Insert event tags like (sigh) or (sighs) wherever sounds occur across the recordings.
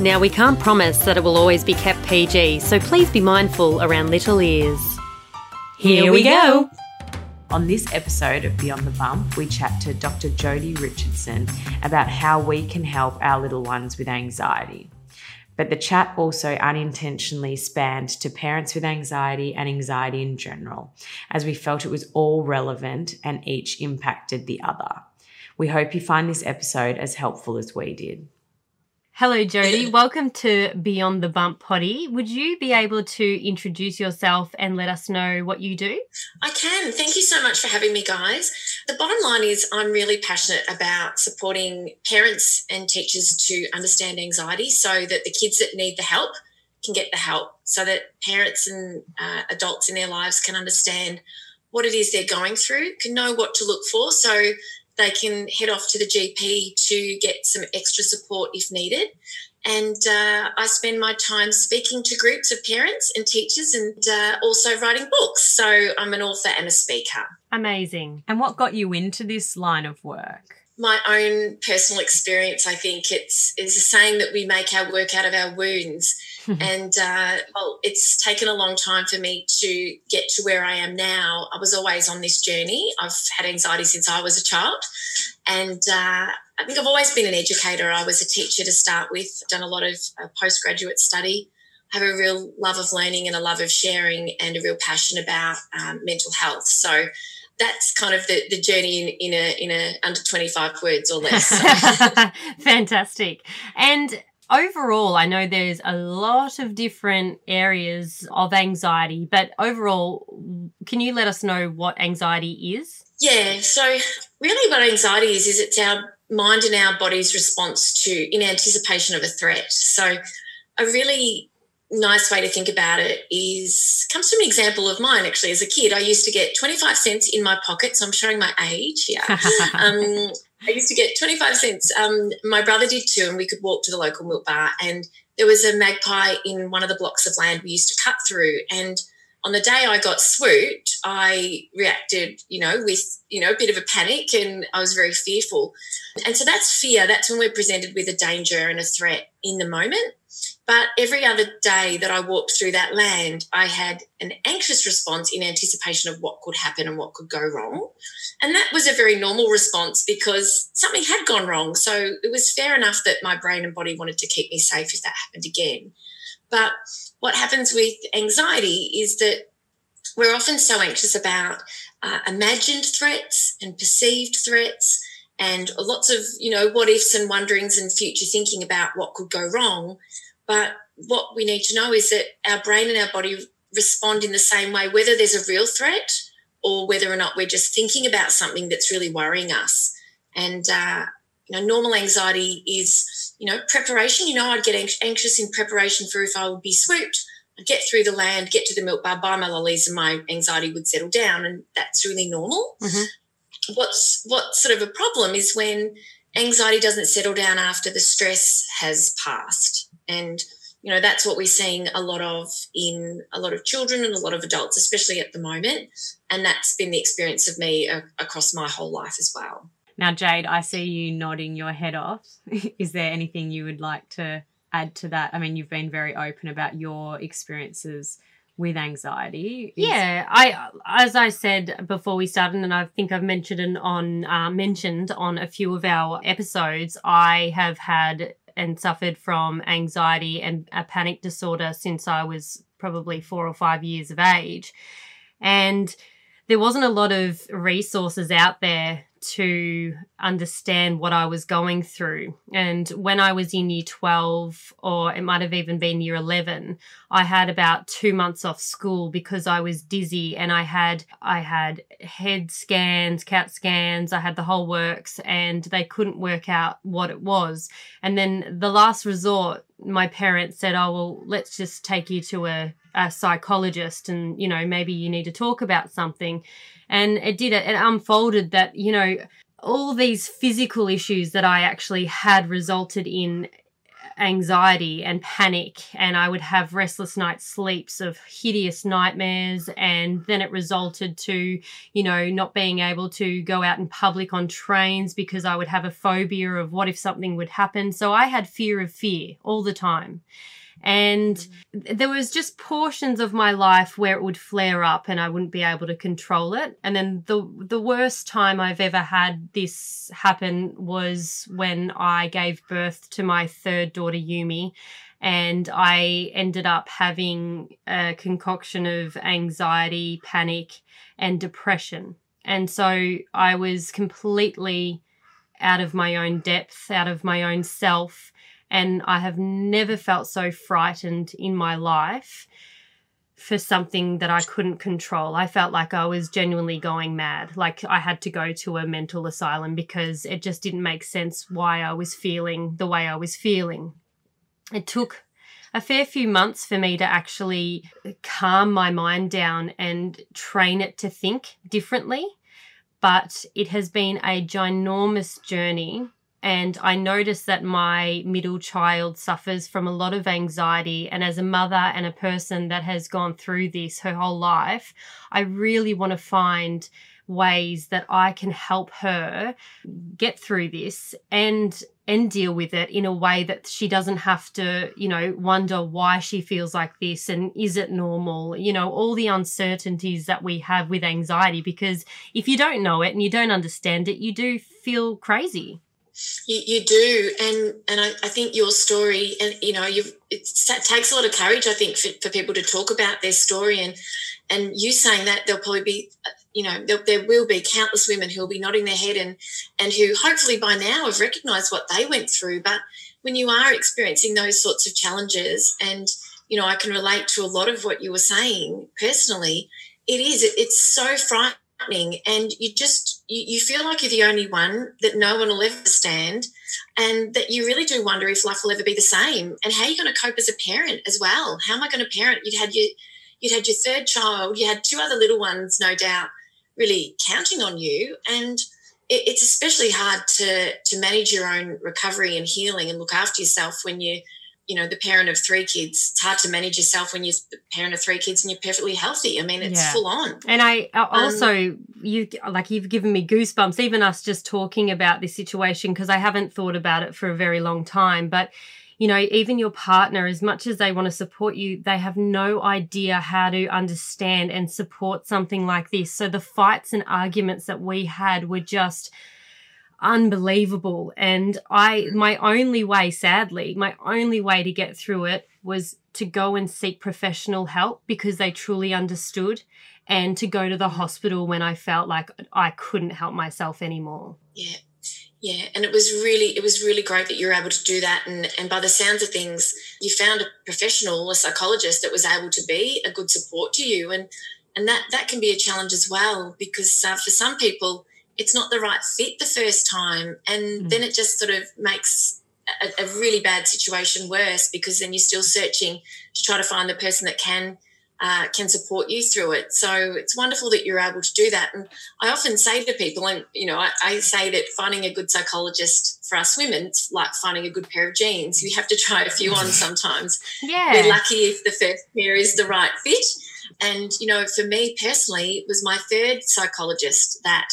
Now, we can't promise that it will always be kept PG, so please be mindful around little ears. Here we go. On this episode of Beyond the Bump, we chat to Dr. Jodie Richardson about how we can help our little ones with anxiety. But the chat also unintentionally spanned to parents with anxiety and anxiety in general, as we felt it was all relevant and each impacted the other. We hope you find this episode as helpful as we did. Hello, Jodie. Welcome to Beyond the Bump Potty. Would you be able to introduce yourself and let us know what you do? I can. Thank you so much for having me, guys. The bottom line is, I'm really passionate about supporting parents and teachers to understand anxiety so that the kids that need the help can get the help, so that parents and uh, adults in their lives can understand what it is they're going through, can know what to look for. So they can head off to the GP to get some extra support if needed. And uh, I spend my time speaking to groups of parents and teachers and uh, also writing books. So I'm an author and a speaker. Amazing. And what got you into this line of work? my own personal experience, I think it's is a saying that we make our work out of our wounds. (laughs) and uh, well, it's taken a long time for me to get to where I am now. I was always on this journey. I've had anxiety since I was a child, and uh, I think I've always been an educator. I was a teacher to start with. Done a lot of uh, postgraduate study. I have a real love of learning and a love of sharing, and a real passion about um, mental health. So that's kind of the, the journey in, in a in a under 25 words or less so. (laughs) fantastic and overall i know there's a lot of different areas of anxiety but overall can you let us know what anxiety is? Yeah so really what anxiety is is it's our mind and our body's response to in anticipation of a threat. So a really nice way to think about it is comes from an example of mine actually. As a kid i used to get 25 cents in my pocket so i'm showing my age here. (laughs) Um, i used to get 25 cents. Um, my brother did too and we could walk to the local milk bar and there was a magpie in one of the blocks of land we used to cut through and on the day i got swooped i reacted you know with you know a bit of a panic and i was very fearful. And so that's fear. That's when we're presented with a danger and a threat in the moment but every other day that I walked through that land, I had an anxious response in anticipation of what could happen and what could go wrong. And that was a very normal response because something had gone wrong. So it was fair enough that my brain and body wanted to keep me safe if that happened again. But what happens with anxiety is that we're often so anxious about uh, imagined threats and perceived threats and lots of you know what ifs and wonderings and future thinking about what could go wrong but what we need to know is that our brain and our body respond in the same way, whether there's a real threat or whether or not we're just thinking about something that's really worrying us. And, uh, you know, normal anxiety is, you know, preparation. You know, I'd get anxious in preparation for if I would be swooped. I'd get through the land, get to the milk bar, buy my lollies, and my anxiety would settle down. And that's really normal. Mm-hmm. What's what's sort of a problem is when anxiety doesn't settle down after the stress has passed. And you know that's what we're seeing a lot of in a lot of children and a lot of adults especially at the moment. And that's been the experience of me uh, across my whole life as well. Now jade i see you nodding your head off. (laughs) Is there anything you would like to add to that? I mean you've been very open about your experiences with anxiety. Is- yeah, I as I said before we started, and I think I've mentioned on uh, mentioned on a few of our episodes, I have had and suffered from anxiety and a panic disorder since I was probably four or five years of age. And there wasn't a lot of resources out there to understand what I was going through. And when I was in year 12, or it might have even been year 11, I had about two months off school because I was dizzy and I had, I had head scans, CAT scans, I had the whole works and they couldn't work out what it was. And then the last resort my parents said, "Oh well, let's just take you to a, a psychologist, and you know maybe you need to talk about something." And it did it. It unfolded that you know all these physical issues that I actually had resulted in anxiety and panic and I would have restless night sleeps of hideous nightmares and then it resulted to you know not being able to go out in public on trains because I would have a phobia of what if something would happen. So I had fear of fear all the time and there was just portions of my life where it would flare up and I wouldn't be able to control it. And then the the worst time I've ever had this happen was when I gave birth to my third daughter Yumi and I ended up having a concoction of anxiety, panic, and depression. And so I was completely out of my own depth, out of my own self and I have never felt so frightened in my life for something that I couldn't control. I felt like I was genuinely going mad. Like I had to go to a mental asylum because it just didn't make sense why I was feeling the way I was feeling. It took a fair few months for me to actually calm my mind down and train it to think differently. But it has been a ginormous journey and I notice that my middle child suffers from a lot of anxiety. And as a mother and a person that has gone through this her whole life, I really want to find ways that I can help her get through this and and deal with it in a way that she doesn't have to, you know, wonder why she feels like this and is it normal? You know, all the uncertainties that we have with anxiety because if you don't know it and you don't understand it, you do feel crazy. You, you do, and and I, I think your story, and you know, you it takes a lot of courage, I think, for, for people to talk about their story, and and you saying that there'll probably be, you know, there, there will be countless women who will be nodding their head and and who hopefully by now have recognised what they went through. But when you are experiencing those sorts of challenges, and you know, I can relate to a lot of what you were saying personally. It is. It, it's so frightening happening and you just you, you feel like you're the only one that no one will ever understand and that you really do wonder if life will ever be the same and how you're you going to cope as a parent as well? How am i going to parent? You'd had your you'd had your third child you had two other little ones no doubt really counting on you and it, it's especially hard to to manage your own recovery and healing and look after yourself when you you know the parent of three kids it's hard to manage yourself when you're the parent of three kids and you're perfectly healthy. I mean it's yeah. full on. And i also um, you like you've given me goosebumps even us just talking about this situation because i haven't thought about it for a very long time but you know even your partner as much as they want to support you they have no idea how to understand and support something like this. So the fights and arguments that we had were just unbelievable. And I, my only way, sadly, my only way to get through it was to go and seek professional help because they truly understood and to go to the hospital when I felt like I couldn't help myself anymore. Yeah. Yeah, and it was really it was really great that you were able to do that and and by the sounds of things you found a professional a psychologist that was able to be a good support to you and and that that can be a challenge as well because uh, for some people it's not the right fit the first time and mm. then it just sort of makes a, a, really bad situation worse because then you're still searching to try to find the person that can uh, can support you through it. So it's wonderful that you're able to do that. And I often say to people, and you know, I, I say that finding a good psychologist for us women, it's like finding a good pair of jeans. You have to try a few on (laughs) sometimes. Yeah, we're lucky if the first pair is the right fit. And you know, for me personally, it was my third psychologist that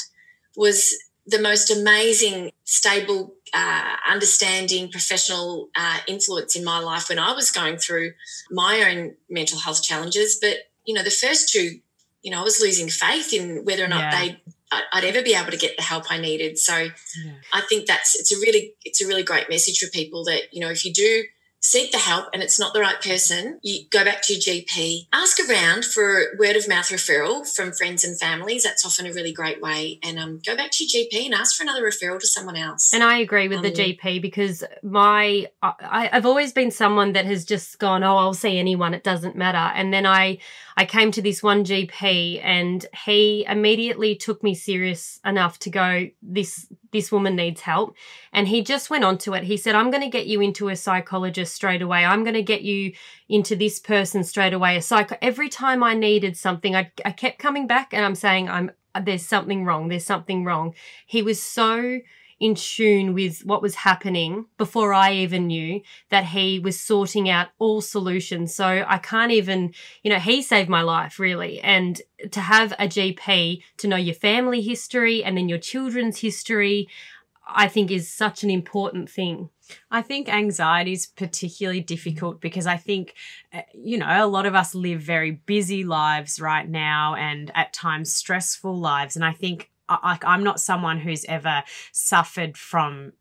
was the most amazing, stable, uh, understanding, professional uh, influence in my life when I was going through my own mental health challenges. But you know, the first two, you know, I was losing faith in whether or not yeah. they I'd ever be able to get the help I needed. So yeah. I think that's it's a really it's a really great message for people that you know if you do seek the help and it's not the right person, you go back to your GP. Ask around for word of mouth referral from friends and families. That's often a really great way. And um, go back to your GP and ask for another referral to someone else. And I agree with um, the GP because my I, I've always been someone that has just gone, oh, I'll see anyone. It doesn't matter. And then I I came to this one GP and he immediately took me serious enough to go, this this woman needs help. And he just went on to it. He said, I'm going to get you into a psychologist straight away. I'm going to get you into this person straight away. A psych. Every time I needed something, I, I kept coming back and I'm saying, I'm, there's something wrong. There's something wrong. He was so in tune with what was happening before I even knew that he was sorting out all solutions. So I can't even, you know, he saved my life really. And to have a GP to know your family history and then your children's history, I think is such an important thing. I think anxiety is particularly difficult because I think, uh, you know, a lot of us live very busy lives right now and at times stressful lives. And I think like I'm not someone who's ever suffered from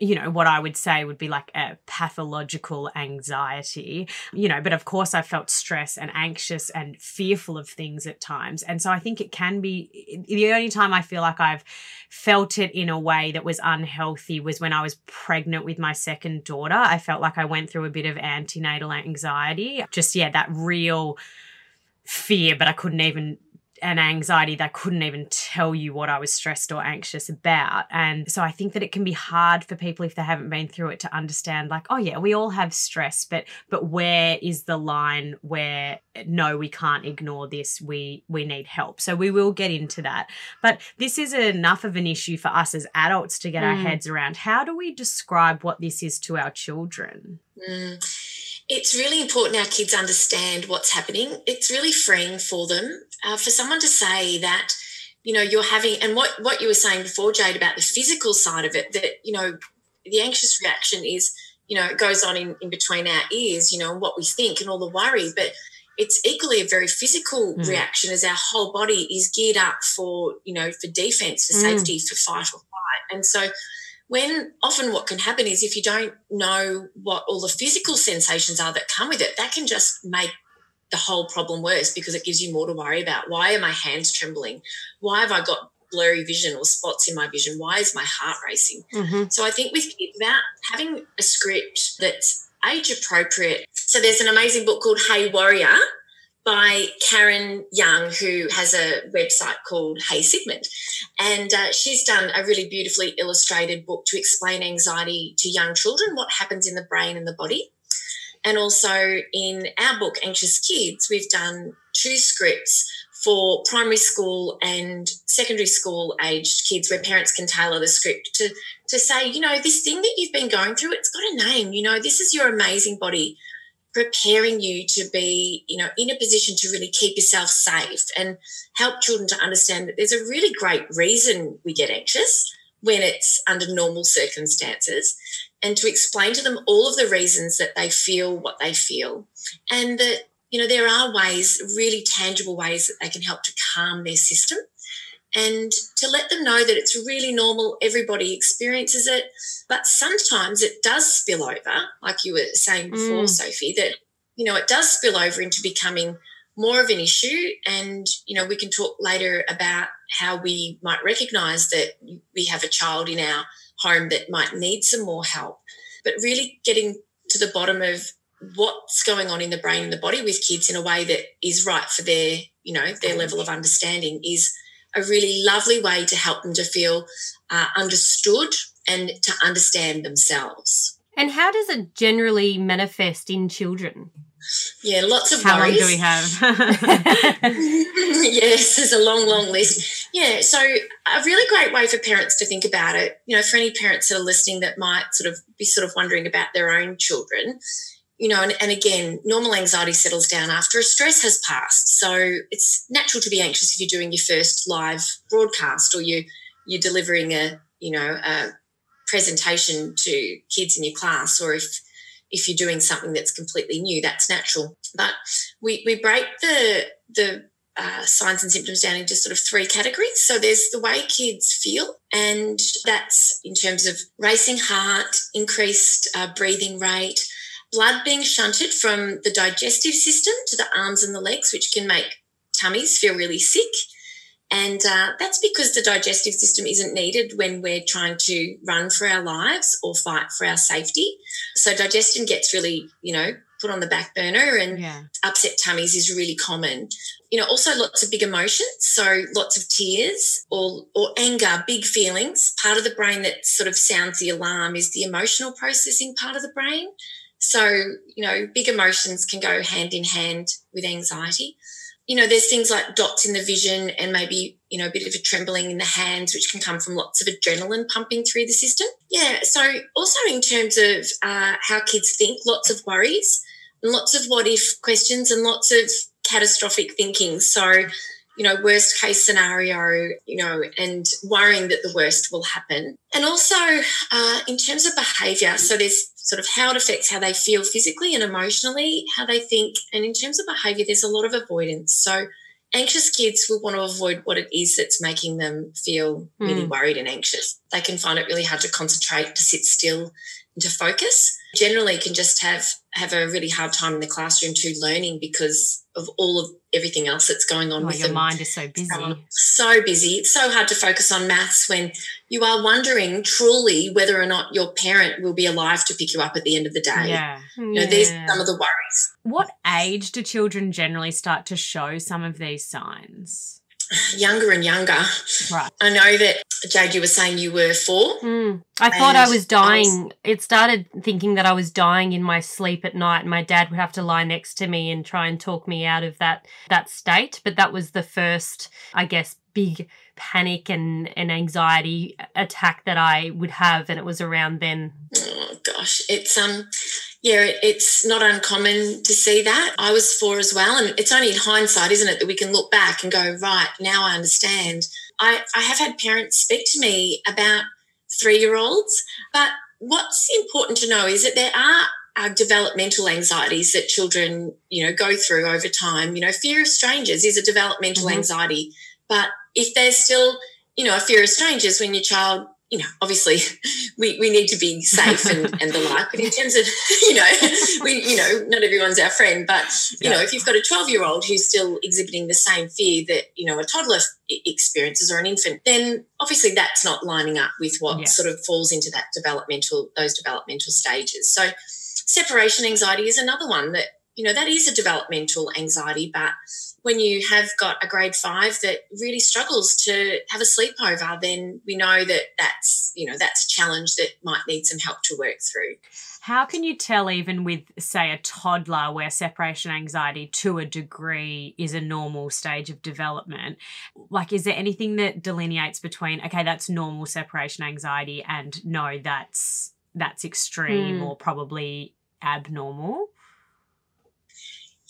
you know what I would say would be like a pathological anxiety you know but of course I felt stress and anxious and fearful of things at times. And so I think it can be the only time I feel like I've felt it in a way that was unhealthy was when I was pregnant with my second daughter. I felt like I went through a bit of antenatal anxiety just yeah that real fear but I couldn't even an anxiety that I couldn't even tell you what I was stressed or anxious about. And so I think that it can be hard for people if they haven't been through it to understand like, oh yeah, we all have stress, but but where is the line where no, we can't ignore this. We we need help. So we will get into that. But this is enough of an issue for us as adults to get mm. our heads around. How do we describe what this is to our children? Mm it's really important our kids understand what's happening. It's really freeing for them. Uh, for someone to say that, you know, you're having, and what, what you were saying before, Jade, about the physical side of it, that, you know, the anxious reaction is, you know, it goes on in, in between our ears, you know, and what we think and all the worry. But it's equally a very physical mm. reaction as our whole body is geared up for, you know, for defense, for mm. safety, for fight or flight. And so, when often what can happen is if you don't know what all the physical sensations are that come with it, that can just make the whole problem worse because it gives you more to worry about. Why are my hands trembling? Why have I got blurry vision or spots in my vision? Why is my heart racing? Mm-hmm. So I think with about having a script that's age appropriate. So there's an amazing book called Hey Warrior by Karen Young, who has a website called Hey Sigmund. And uh, she's done a really beautifully illustrated book to explain anxiety to young children, what happens in the brain and the body. And also in our book, Anxious Kids, we've done two scripts for primary school and secondary school aged kids where parents can tailor the script to, to say, you know, this thing that you've been going through, it's got a name. You know, this is your amazing body preparing you to be, you know, in a position to really keep yourself safe and help children to understand that there's a really great reason we get anxious when it's under normal circumstances and to explain to them all of the reasons that they feel what they feel. And that you know there are ways really tangible ways that they can help to calm their system and to let them know that it's really normal, everybody experiences it, but sometimes it does spill over, like you were saying before, mm. Sophie, that, you know, it does spill over into becoming more of an issue. And, you know, we can talk later about how we might recognize that we have a child in our home that might need some more help, but really getting to the bottom of what's going on in the brain and the body with kids in a way that is right for their, you know, their level of understanding is a really lovely way to help them to feel uh, understood and to understand themselves. And how does it generally manifest in children? Yeah, lots of How worries. long do we have? (laughs) (laughs) yes, there's a long, long list. Yeah, so a really great way for parents to think about it, you know, for any parents that are listening that might sort of be sort of wondering about their own children, you know, and, and again, normal anxiety settles down after a stress has passed. So it's natural to be anxious if you're doing your first live broadcast or you you're delivering a you know a presentation to kids in your class, or if if you're doing something that's completely new, that's natural. But we we break the the uh, signs and symptoms down into sort of three categories. So there's the way kids feel, and that's in terms of racing heart, increased uh, breathing rate, blood being shunted from the digestive system to the arms and the legs, which can make tummies feel really sick. And uh, that's because the digestive system isn't needed when we're trying to run for our lives or fight for our safety. So digestion gets really, you know, put on the back burner and yeah. upset tummies is really common. You know, also lots of big emotions, so lots of tears or or anger, big feelings. Part of the brain that sort of sounds the alarm is the emotional processing part of the brain. So, you know, big emotions can go hand in hand with anxiety you know, there's things like dots in the vision and maybe, you know, a bit of a trembling in the hands, which can come from lots of adrenaline pumping through the system. Yeah. So, also in terms of uh, how kids think, lots of worries and lots of what if questions and lots of catastrophic thinking. So, you know, worst case scenario, you know, and worrying that the worst will happen. And also uh, in terms of behavior, so there's sort of how it affects how they feel physically and emotionally, how they think. And in terms of behavior, there's a lot of avoidance. So anxious kids will want to avoid what it is that's making them feel really mm. worried and anxious. They can find it really hard to concentrate, to sit still, to focus. Generally, can just have have a really hard time in the classroom too learning because of all of everything else that's going on oh, with your them. mind is so busy. Um, so busy. It's so hard to focus on maths when you are wondering truly whether or not your parent will be alive to pick you up at the end of the day. Yeah. You know, yeah. these are some of the worries. What age do children generally start to show some of these signs? Younger and younger. Right. I know that Jade, you were saying you were four. Mm. I thought I was dying. I was... It started thinking that I was dying in my sleep at night, and my dad would have to lie next to me and try and talk me out of that that state. But that was the first, I guess, big panic and, and anxiety attack that I would have, and it was around then. Oh gosh, it's um yeah, it's not uncommon to see that. I was four as well. And it's only in hindsight, isn't it, that we can look back and go, right, now I understand. I, I have had parents speak to me about three year olds. But what's important to know is that there are uh, developmental anxieties that children, you know, go through over time. You know, fear of strangers is a developmental mm-hmm. anxiety. But if there's still, you know, a fear of strangers when your child you know, obviously we, we need to be safe and, (laughs) and the like. But in terms of, (laughs) you know, we, you know, not everyone's our friend, but, you yeah. know, if you've got a 12 year old who's still exhibiting the same fear that, you know, a toddler experiences or an infant, then obviously that's not lining up with what yeah. sort of falls into that developmental, those developmental stages. So separation anxiety is another one that, you know, that is a developmental anxiety, but when you have got a grade five that really struggles to have a sleepover, then we know that that's you know that's a challenge that might need some help to work through. How can you tell, even with say a toddler, where separation anxiety to a degree is a normal stage of development? Like, is there anything that delineates between okay, that's normal separation anxiety, and no, that's that's extreme mm. or probably abnormal?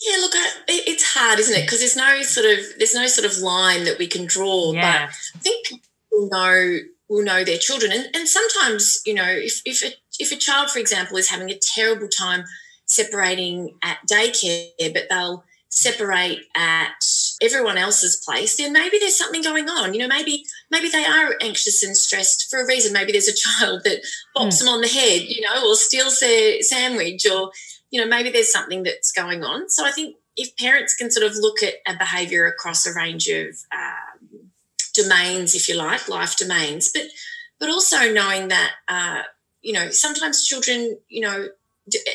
Yeah, look, I, it's hard, isn't it? Because there's no sort of there's no sort of line that we can draw. Yeah. But I think people know will know their children, and, and sometimes you know if if a, if a child, for example, is having a terrible time separating at daycare, but they'll separate at everyone else's place, then maybe there's something going on. You know, maybe maybe they are anxious and stressed for a reason. Maybe there's a (laughs) child that bops mm. them on the head, you know, or steals their sandwich, or you know, maybe there's something that's going on. So I think if parents can sort of look at a behaviour across a range of um, domains, if you like, life domains, but but also knowing that uh, you know sometimes children, you know,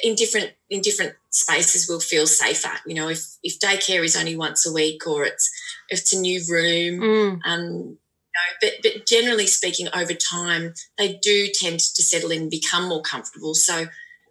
in different in different spaces will feel safer. You know, if if daycare is only once a week or it's if it's a new room, mm. um, but, but generally speaking, over time, they do tend to settle in and become more comfortable. So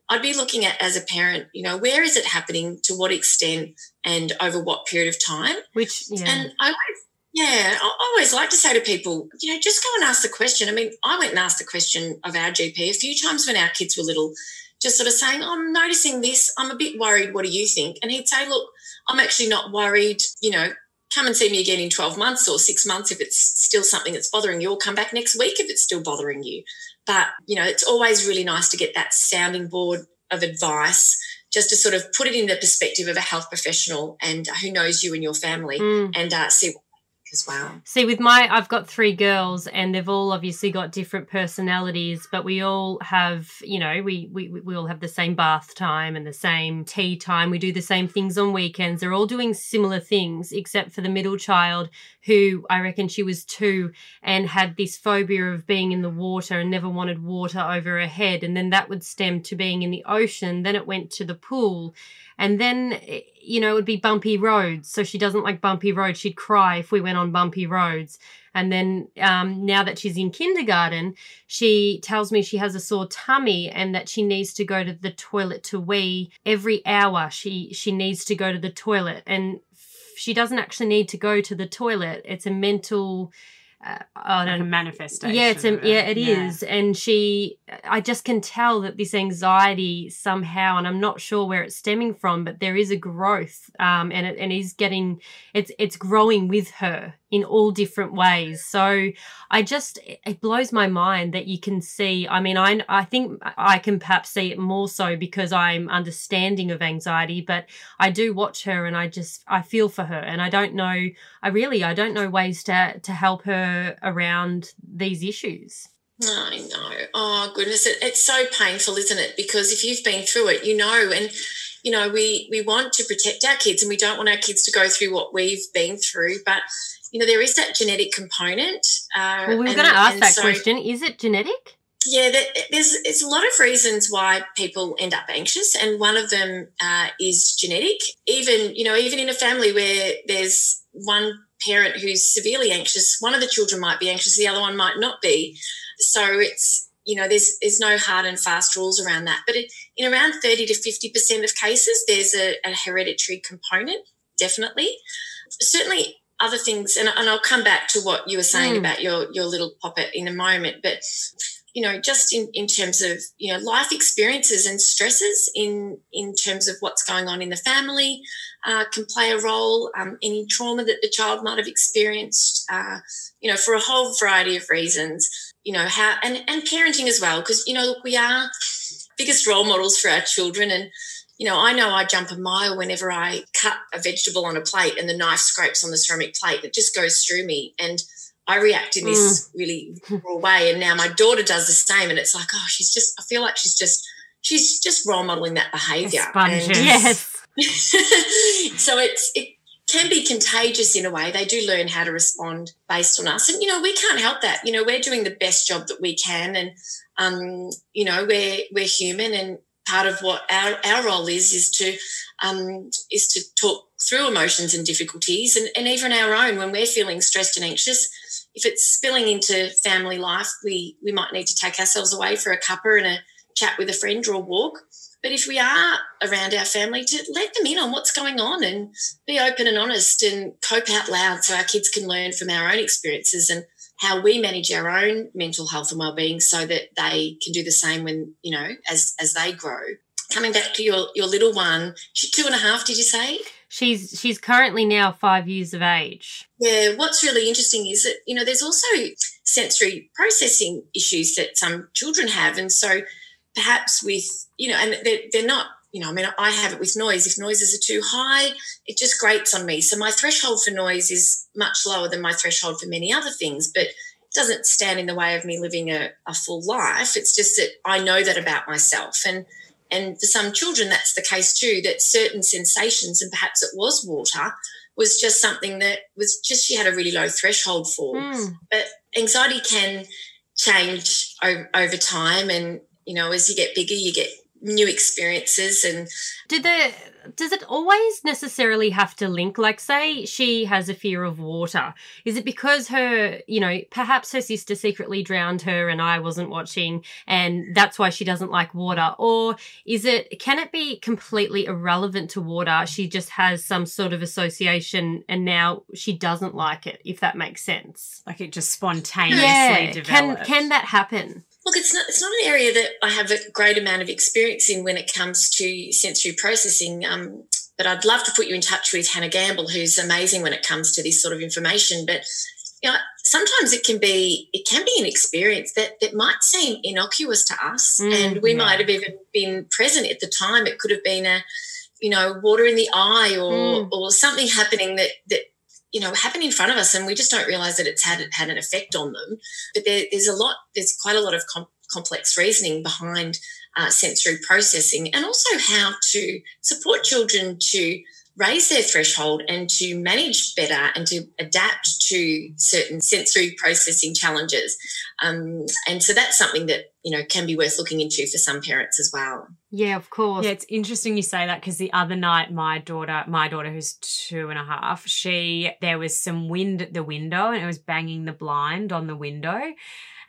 I'd be looking at as a parent, you know, where is it happening, to what extent, and over what period of time? Which, yeah. And I always, yeah, I always like to say to people, you know, just go and ask the question. I mean, I went and asked the question of our GP a few times when our kids were little, just sort of saying, oh, I'm noticing this. I'm a bit worried. What do you think? And he'd say, look, I'm actually not worried. You know, come and see me again in 12 months or six months if it's still something that's bothering you, or come back next week if it's still bothering you. But, you know, it's always really nice to get that sounding board of advice just to sort of put it in the perspective of a health professional and who knows you and your family mm. and uh, see as well. See, with my, I've got three girls, and they've all obviously got different personalities, but we all have, you know, we we we all have the same bath time and the same tea time. We do the same things on weekends. They're all doing similar things, except for the middle child, who I reckon she was two and had this phobia of being in the water and never wanted water over her head, and then that would stem to being in the ocean. Then it went to the pool and then, eh, you know, it would be bumpy roads. So she doesn't like bumpy roads. She'd cry if we went on bumpy roads. And then um, now that she's in kindergarten, she tells me she has a sore tummy and that she needs to go to the toilet to wee every hour. She she needs to go to the toilet, and she doesn't actually need to go to the toilet. It's a mental uh, I don't manifestation. Yeah, it's a, yeah, it yeah. is. And she, I just can tell that this anxiety somehow, and I'm not sure where it's stemming from, but there is a growth, um, and it and is getting, it's it's growing with her in all different ways. So I just it blows my mind that you can see. I mean, I I think I can perhaps see it more so because I'm understanding of anxiety, but I do watch her and I just I feel for her and I don't know I really I don't know ways to to help her around these issues. I know. Oh goodness, it, it's so painful, isn't it? Because if you've been through it, you know, and you know, we we want to protect our kids, and we don't want our kids to go through what we've been through. But you know, there is that genetic component. Uh, well, we were going to ask that so, question. Is it genetic? Yeah, there's, there's a lot of reasons why people end up anxious, and one of them uh, is genetic. Even you know, even in a family where there's one parent who's severely anxious, one of the children might be anxious, the other one might not be. So it's you know, there's there's no hard and fast rules around that. But it, in around thirty to fifty percent of cases, there's a, a hereditary component, definitely. Certainly, other things, and, and I'll come back to what you were saying mm. about your your little poppet in a moment, but you know, just in, in terms of, you know, life experiences and stresses in in terms of what's going on in the family uh, can play a role. Um, any trauma that the child might have experienced, uh, you know, for a whole variety of reasons, you know, how and, and parenting as well, because, you know, look, we are biggest role models for our children and you know, I know I jump a mile whenever I cut a vegetable on a plate and the knife scrapes on the ceramic plate. It just goes through me. And I react in this mm. really (laughs) raw way. And now my daughter does the same. And it's like, oh, she's just, I feel like she's just, she's just role modeling that behavior. And yes. (laughs) so it's, it can be contagious in a way. They do learn how to respond based on us. And, you know, we can't help that. You know, we're doing the best job that we can. And, um, you know, we're, we're human and part of what our, our role is is to um, is to talk through emotions and difficulties and, and even our own when we're feeling stressed and anxious. If it's spilling into family life we we might need to take ourselves away for a cuppa and a chat with a friend or a walk. But if we are around our family to let them in on what's going on and be open and honest and cope out loud so our kids can learn from our own experiences and how we manage our own mental health and well-being so that they can do the same when you know as as they grow. Coming back to your your little one she's two and a half did you say? She's she's currently now five years of age. Yeah what's really interesting is that you know there's also sensory processing issues that some children have. And so perhaps with you know and they're, they're not you know, I mean, I have it with noise. If noises are too high, it just grates on me. So my threshold for noise is much lower than my threshold for many other things, but it doesn't stand in the way of me living a, a full life. It's just that I know that about myself. And and for some children, that's the case too, that certain sensations, and perhaps it was water, was just something that was just she had a really low threshold for. Mm. But anxiety can change over, over time. And, you know, as you get bigger, you get new experiences and do the does it always necessarily have to link? Like say she has a fear of water. Is it because her you know perhaps her sister secretly drowned her and i wasn't watching and that's why she doesn't like water? Or is it can it be completely irrelevant to water? She just has some sort of association and now she doesn't like it if that makes sense. Like it just spontaneously yeah. can can that happen Look, it's not it's not an area that I have a great amount of experience in when it comes to sensory processing. Um, but I'd love to put you in touch with Hannah Gamble, who's amazing when it comes to this sort of information. But you know, sometimes it can be it can be an experience that that might seem innocuous to us, mm, and we yeah. might have even been present at the time. It could have been a you know water in the eye or mm. or something happening that that you know happen in front of us and we just don't realize that it's had had an effect on them but there, there's a lot there's quite a lot of com- complex reasoning behind uh, sensory processing and also how to support children to raise their threshold and to manage better and to adapt to certain sensory processing challenges. Um, and so that's something that, you know, can be worth looking into for some parents as well. Yeah, of course. Yeah, it's interesting you say that because the other night, my daughter, my daughter who's two and a half, she there was some wind at the window and it was banging the blind on the window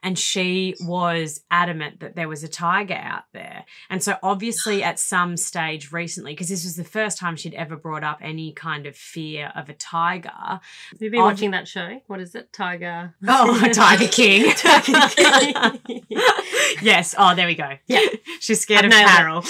and she was adamant that there was a tiger out there. And so, obviously, (sighs) at some stage recently, because this was the first time she'd ever brought up any kind of fear of a tiger. Have you been watching that show? What is it? Tiger. Oh, (laughs) Tiger (laughs) King. Tiger King. (laughs) yes. Oh, there we go. Yeah. She's scared of Carole.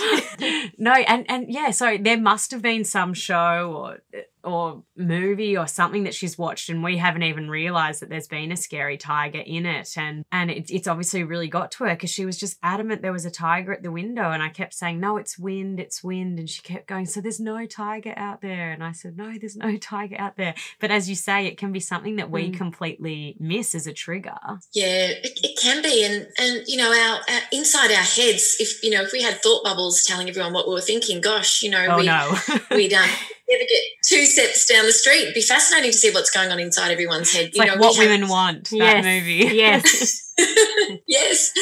no, and and yeah, so there must have been some show or or movie or something that she's watched and we haven't even realized that there's been a scary tiger in it. And and it, it's obviously really got to her because she was just adamant there was a tiger at the window and i kept saying no it's wind it's wind. And she kept going so there's no tiger out there? And i said no there's no (laughs) tiger out there. But as you say it can be something that we mm. completely miss as a trigger. Yeah it, it can be. And and you know our, our, inside our heads if you know if we had thought bubbles telling everyone what we were thinking gosh you know oh, we, no. we'd um (laughs) ever get two steps down the street. It'd be fascinating to see what's going on inside everyone's head. It's you like know, what women want. That movie. Yes. (laughs) (laughs) yes.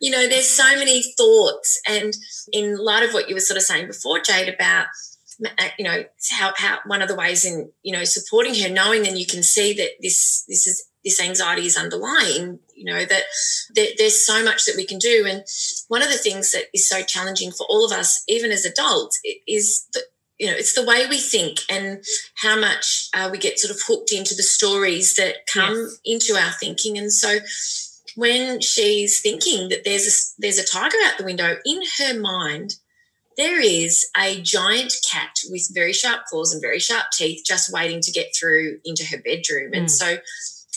You know, there's so many thoughts, and in light of what you were sort of saying before, Jade, about uh, you know how, how one of the ways in you know supporting her, knowing then you can see that this this is this anxiety is underlying you know that there, there's so much that we can do and one of the things that is so challenging for all of us even as adults is that you know it's the way we think and how much uh, we get sort of hooked into the stories that come yes. into our thinking and so when she's thinking that there's a there's a tiger out the window in her mind there is a giant cat with very sharp claws and very sharp teeth just waiting to get through into her bedroom mm. and so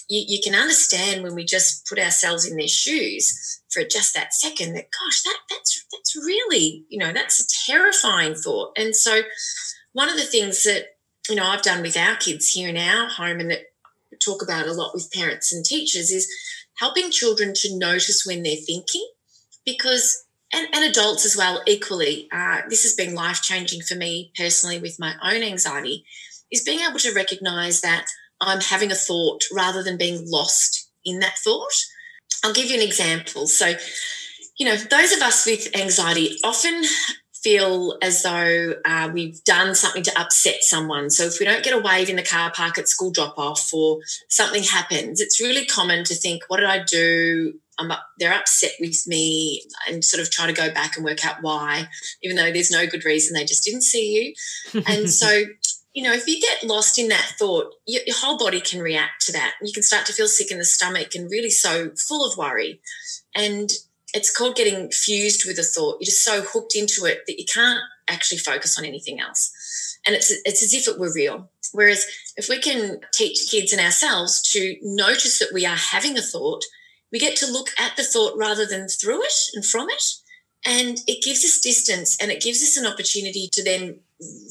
you, you can understand when we just put ourselves in their shoes for just that second that gosh that that's that's really you know that's a terrifying thought and so one of the things that you know I've done with our kids here in our home and that we talk about a lot with parents and teachers is helping children to notice when they're thinking because and, and adults as well equally uh, this has been life changing for me personally with my own anxiety is being able to recognize that I'm having a thought rather than being lost in that thought. I'll give you an example. So, you know, those of us with anxiety often feel as though uh, we've done something to upset someone. So if we don't get a wave in the car park at school drop off or something happens, it's really common to think, what did I do? I'm up, they're upset with me and sort of try to go back and work out why, even though there's no good reason, they just didn't see you. (laughs) and so you know, if you get lost in that thought, your, your, whole body can react to that. You can start to feel sick in the stomach and really so full of worry. And it's called getting fused with a thought. You're just so hooked into it that you can't actually focus on anything else. And it's it's as if it were real. Whereas if we can teach kids and ourselves to notice that we are having a thought, we get to look at the thought rather than through it and from it. And it gives us distance and it gives us an opportunity to then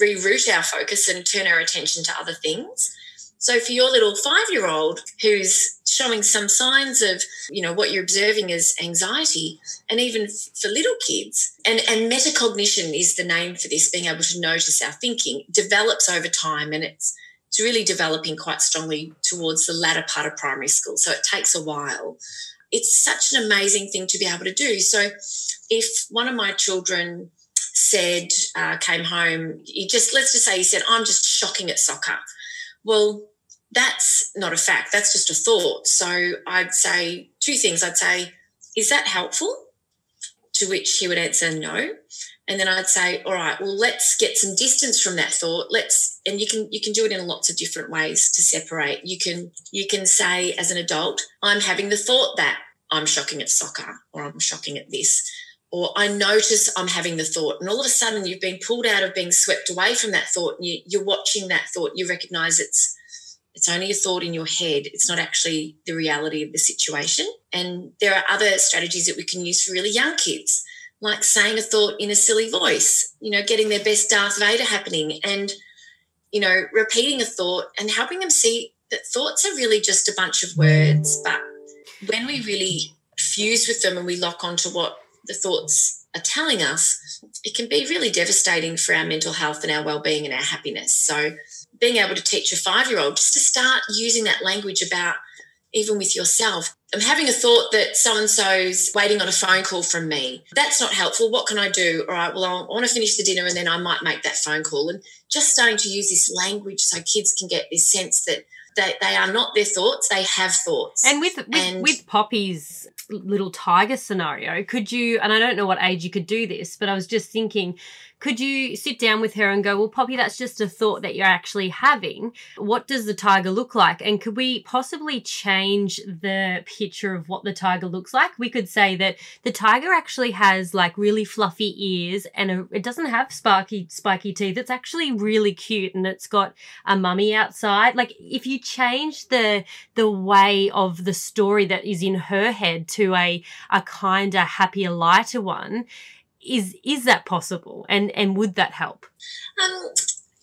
reroute our focus and turn our attention to other things. So for your little five year old who's showing some signs of, you know, what you're observing as anxiety, and even for little kids, and, and metacognition is the name for this, being able to notice our thinking, develops over time and it's it's really developing quite strongly towards the latter part of primary school. So it takes a while. It's such an amazing thing to be able to do. So if one of my children said, uh, came home, he just, let's just say he said, I'm just shocking at soccer. Well, that's not a fact. That's just a thought. So I'd say two things. I'd say, is that helpful? To which he would answer no. And then I'd say, all right, well, let's get some distance from that thought. Let's, and you can, you can do it in lots of different ways to separate. You can, you can say as an adult, I'm having the thought that I'm shocking at soccer or I'm shocking at this or I notice I'm having the thought, and all of a sudden you've been pulled out of being swept away from that thought, and you, are watching that thought. You recognize it's it's only a thought in your head. It's not actually the reality of the situation. And there are other strategies that we can use for really young kids, like saying a thought in a silly voice. You know, getting their best Darth Vader happening, and you know, repeating a thought and helping them see that thoughts are really just a bunch of words. But when we really fuse with them and we lock onto what the thoughts are telling us, it can be really devastating for our mental health and our well-being and our happiness. So being able to teach a five-year-old just to start using that language about even with yourself. I'm having a thought that so and so's waiting on a phone call from me. That's not helpful. What can I do? All right, well, I want to finish the dinner and then I might make that phone call. And just starting to use this language so kids can get this sense that they, they are not their thoughts, they have thoughts. And with, with, and with Poppy's little tiger scenario, could you, and I don't know what age you could do this, but I was just thinking, could you sit down with her and go, well, Poppy, that's just a thought that you're actually having. What does the tiger look like? And could we possibly change the picture of what the tiger looks like? We could say that the tiger actually has like really fluffy ears and a, it doesn't have sparky, spiky teeth. It's actually really cute and it's got a mummy outside. Like if you change the, the way of the story that is in her head to a, a kinder, happier, lighter one, is is that possible? And and would that help? Um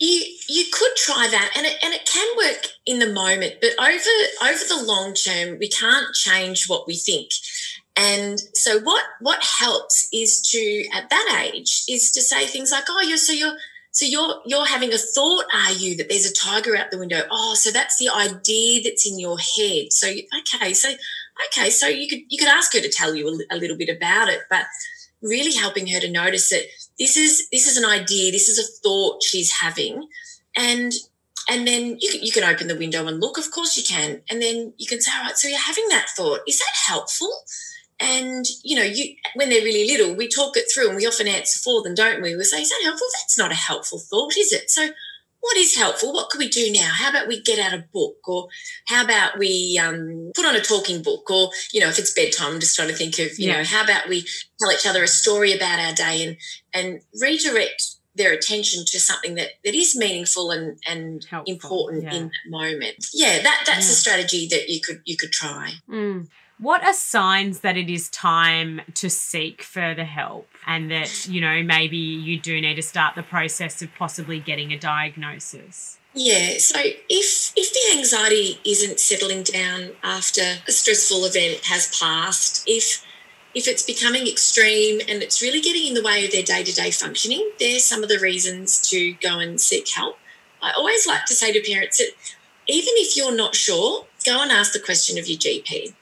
you you could try that and it, and it can work in the moment but over over the long term we can't change what we think. And so what what helps is to at that age is to say things like oh you're so you're so you're you're having a thought are you that there's a tiger out the window? Oh so that's the idea that's in your head. So okay so okay so you could you could ask her to tell you a, a little bit about it but really helping her to notice that this is this is an idea, this is a thought she's having, and and then you can, you can open the window and look. Of course you can, and then you can say, all right, so you're having that thought. Is that helpful? And you know, you when they're really little, we talk it through, and we often answer for them, don't we? We say, "Is that helpful?" That's not a helpful thought, is it? So what is helpful? What can we do now? How about we get out a book, or how about we um, put on a talking book, or you know, if it's bedtime, I'm just trying to think of you yeah. know, how about we tell each other a story about our day and and redirect their attention to something that, that is meaningful and and Helpful, important yeah. in that moment. Yeah, that that's yeah. a strategy that you could you could try. Mm. What are signs that it is time to seek further help and that, you know, maybe you do need to start the process of possibly getting a diagnosis? Yeah, so if if the anxiety isn't settling down after a stressful event has passed, if if it's becoming extreme and it's really getting in the way of their day-to-day functioning, there's some of the reasons to go and seek help. I always like to say to parents that even if you're not sure, go and ask the question of your GP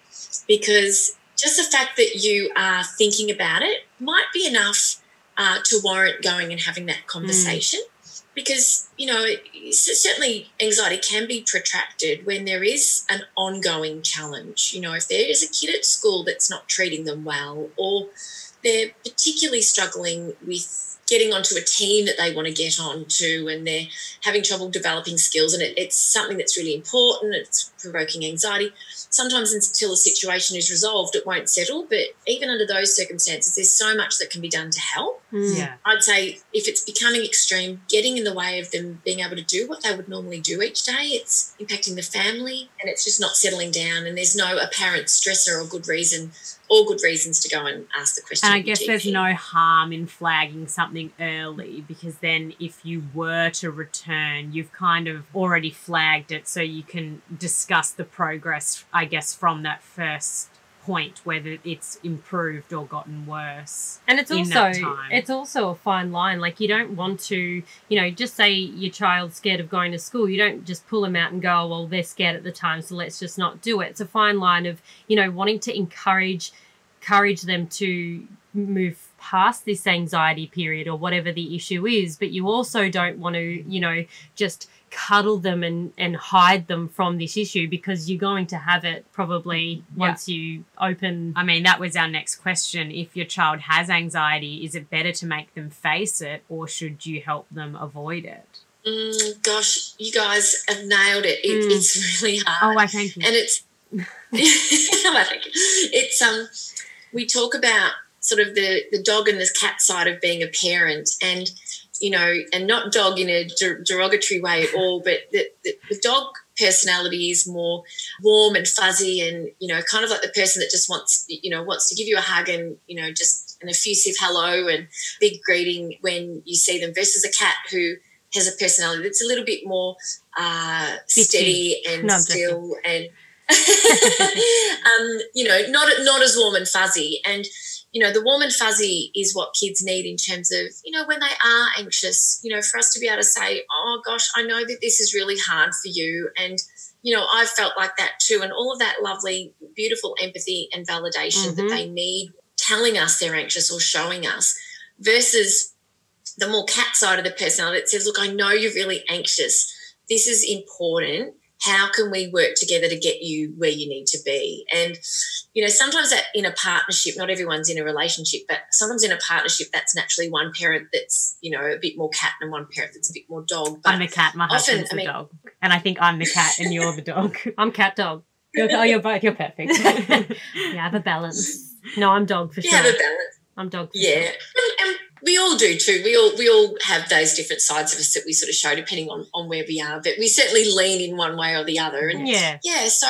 because just the fact that you are thinking about it might be enough uh, to warrant going and having that conversation. Mm. Because, you know, certainly anxiety can be protracted when there is an ongoing challenge. You know, if there is a kid at school that's not treating them well, or they're particularly struggling with getting onto a team that they want to get onto and they're having trouble developing skills and it, it's something that's really important it's provoking anxiety sometimes until the situation is resolved it won't settle but even under those circumstances there's so much that can be done to help mm. yeah. i'd say if it's becoming extreme getting in the way of them being able to do what they would normally do each day it's impacting the family and it's just not settling down and there's no apparent stressor or good reason all good reasons to go and ask the question. And I guess there's no harm in flagging something early because then if you were to return, you've kind of already flagged it so you can discuss the progress, I guess, from that first point whether it's improved or gotten worse and it's also it's also a fine line. Like you don't want to you know just say your child's scared of going to school. You don't just pull them out and go oh, well they're scared at the time so let's just not do it. It's a fine line of you know wanting to encourage encourage them to move past this anxiety period or whatever the issue is but you also don't want to you know just cuddle them and, and hide them from this issue because you're going to have it probably once yeah. you open. I mean, that was our next question. If your child has anxiety, is it better to make them face it or should you help them avoid it? Mm, gosh, you guys have nailed it. it mm. It's (laughs) really hard. Oh, I thank you. And it's, (laughs) I thank you. It's, um, we talk about sort of the, the dog and the cat side of being a parent and you know, and not dog in a derogatory way at all, but the, the, the, dog personality is more warm and fuzzy and, you know, kind of like the person that just wants, you know, wants to give you a hug and, you know, just an effusive hello and big greeting when you see them versus a cat who has a personality that's a little bit more uh, steady and no, still and (laughs) um, you know not not as warm and fuzzy. And you know the warm and fuzzy is what kids need in terms of you know when they are anxious you know for us to be able to say oh gosh i know that this is really hard for you and you know i felt like that too and all of that lovely beautiful empathy and validation mm-hmm. that they need telling us they're anxious or showing us versus the more cat side of the personality that says look i know you're really anxious this is important how can we work together to get you where you need to be? And you know sometimes that in a partnership not everyone's in a relationship but sometimes in a partnership that's naturally one parent that's you know a bit more cat and one parent that's a bit more dog but i'm the cat my husband's often, the I mean, dog. And i think i'm the cat and you're the dog. (laughs) I'm cat dog. You're, oh you're both you're perfect. (laughs) (laughs) Yeah I have a balance. No i'm dog for sure have a balance. I'm dog yeah. sure. and, and we all do too. We all we all have those different sides of us that we sort of show depending on on where we are. But we certainly lean in one way or the other. And yeah, yeah. So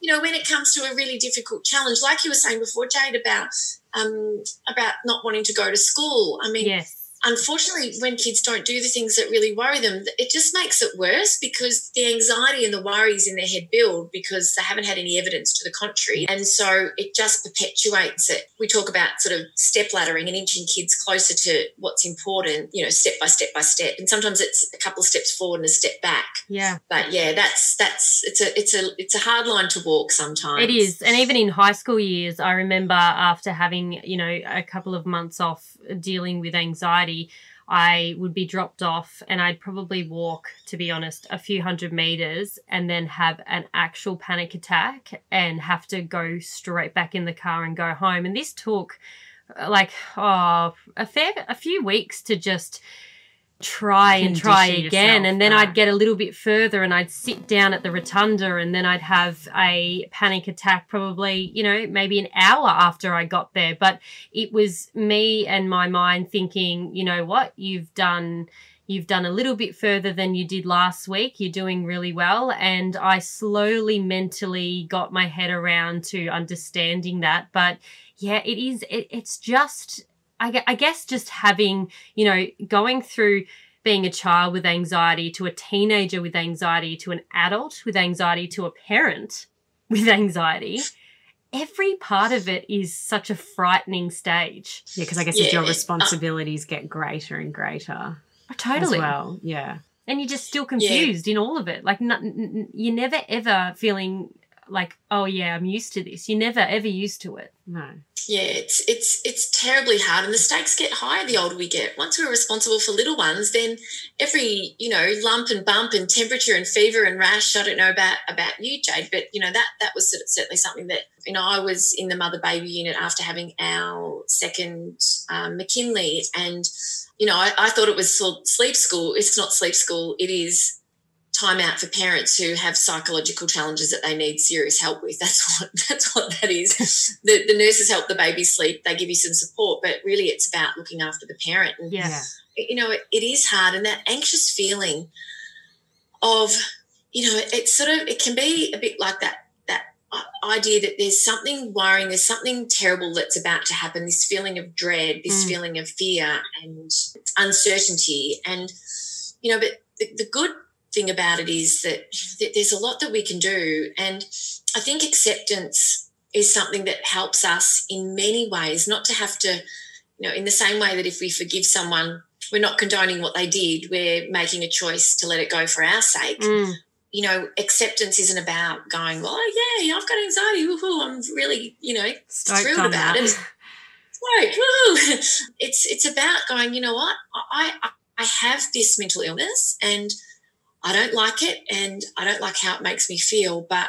you know, when it comes to a really difficult challenge, like you were saying before, Jade, about um about not wanting to go to school. I mean, yes unfortunately, when kids don't do the things that really worry them, it just makes it worse because the anxiety and the worries in their head build because they haven't had any evidence to the contrary. And so it just perpetuates it. We talk about sort of step laddering and inching kids closer to what's important, you know, step by step by step. And sometimes it's a couple of steps forward and a step back. Yeah. But yeah, that's that's it's a it's a it's a hard line to walk sometimes. It is. And even in high school years, I remember after having, you know, a couple of months off dealing with anxiety I would be dropped off and I'd probably walk, to be honest, a few hundred meters and then have an actual panic attack and have to go straight back in the car and go home. And this took like oh a fair a few weeks to just try and try again and then I'd get a little bit further and I'd sit down at the rotunda and then I'd have a panic attack probably you know maybe an hour after I got there. But it was me and my mind thinking you know what? You've done you've done a little bit further than you did last week. You're doing really well. And I slowly mentally got my head around to understanding that. But yeah it is it, it's just I, I guess just having, you know, going through being a child with anxiety to a teenager with anxiety to an adult with anxiety to a parent (laughs) with anxiety every part of it is such a frightening stage. Yeah because i guess yeah. your responsibilities get greater and greater oh, totally. well. Yeah. And you're just still confused yeah. in all of it. Like n- n- you're never ever feeling like oh yeah i'm used to this. You're never ever used to it. No. Yeah it's it's it's terribly hard and the stakes get higher the older we get. Once we're responsible for little ones then every you know lump and bump and temperature and fever and rash i don't know about about you jade but you know that that was certainly something that you know i was in the mother baby unit after having our second um, mckinley and you know I, I thought it was sleep school. It's not sleep school. It is time out for parents who have psychological challenges that they need serious help with. (laughs) That's what that's what that is. (laughs) the, the nurses help the baby sleep. They give you some support, but really it's about looking after the parent. And, yeah. You know, it, it is hard, and that anxious feeling of, you know, it's sort of it can be a bit like that that idea that there's something worrying, there's something terrible that's about to happen. This feeling of dread, this mm. feeling of fear and uncertainty, and you know, but the, the good thing about it is that there's a lot that we can do. And I think acceptance is something that helps us in many ways, not to have to, you know, in the same way that if we forgive someone, we're not condoning what they did, we're making a choice to let it go for our sake. Mm. You know, acceptance isn't about going, well, oh, yeah, I've got anxiety. Woo-hoo, I'm really, you know, Stoked thrilled about that. it. Right, (laughs) it's it's about going. You know what? I I have this mental illness, and I don't like it and I don't like how it makes me feel, but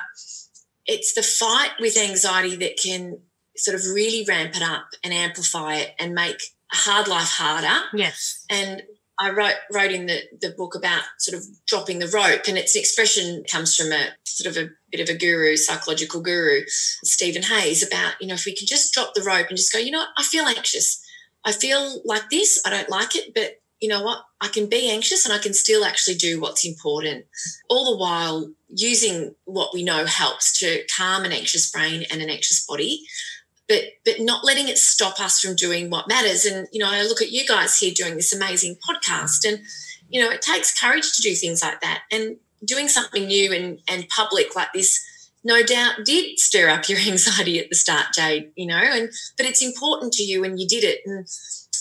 it's the fight with anxiety that can sort of really ramp it up and amplify it and make a hard life harder. Yes. And I wrote wrote in the, the book about sort of dropping the rope, and its expression comes from a sort of a bit of a guru, psychological guru, Steven Hayes, about you know if we can just drop the rope and just go, you know, what? I feel anxious, I feel like this, I don't like it, but you know what, I can be anxious and I can still actually do what's important, all the while using what we know helps to calm an anxious brain and an anxious body. But, but not letting it stop us from doing what matters. And, you know, I look at you guys here doing this amazing podcast and, you know, it takes courage to do things like that. And doing something new and, and public like this, no doubt did stir up your (laughs) anxiety at the start, Jade, you know, and but it's important to you and you did it. And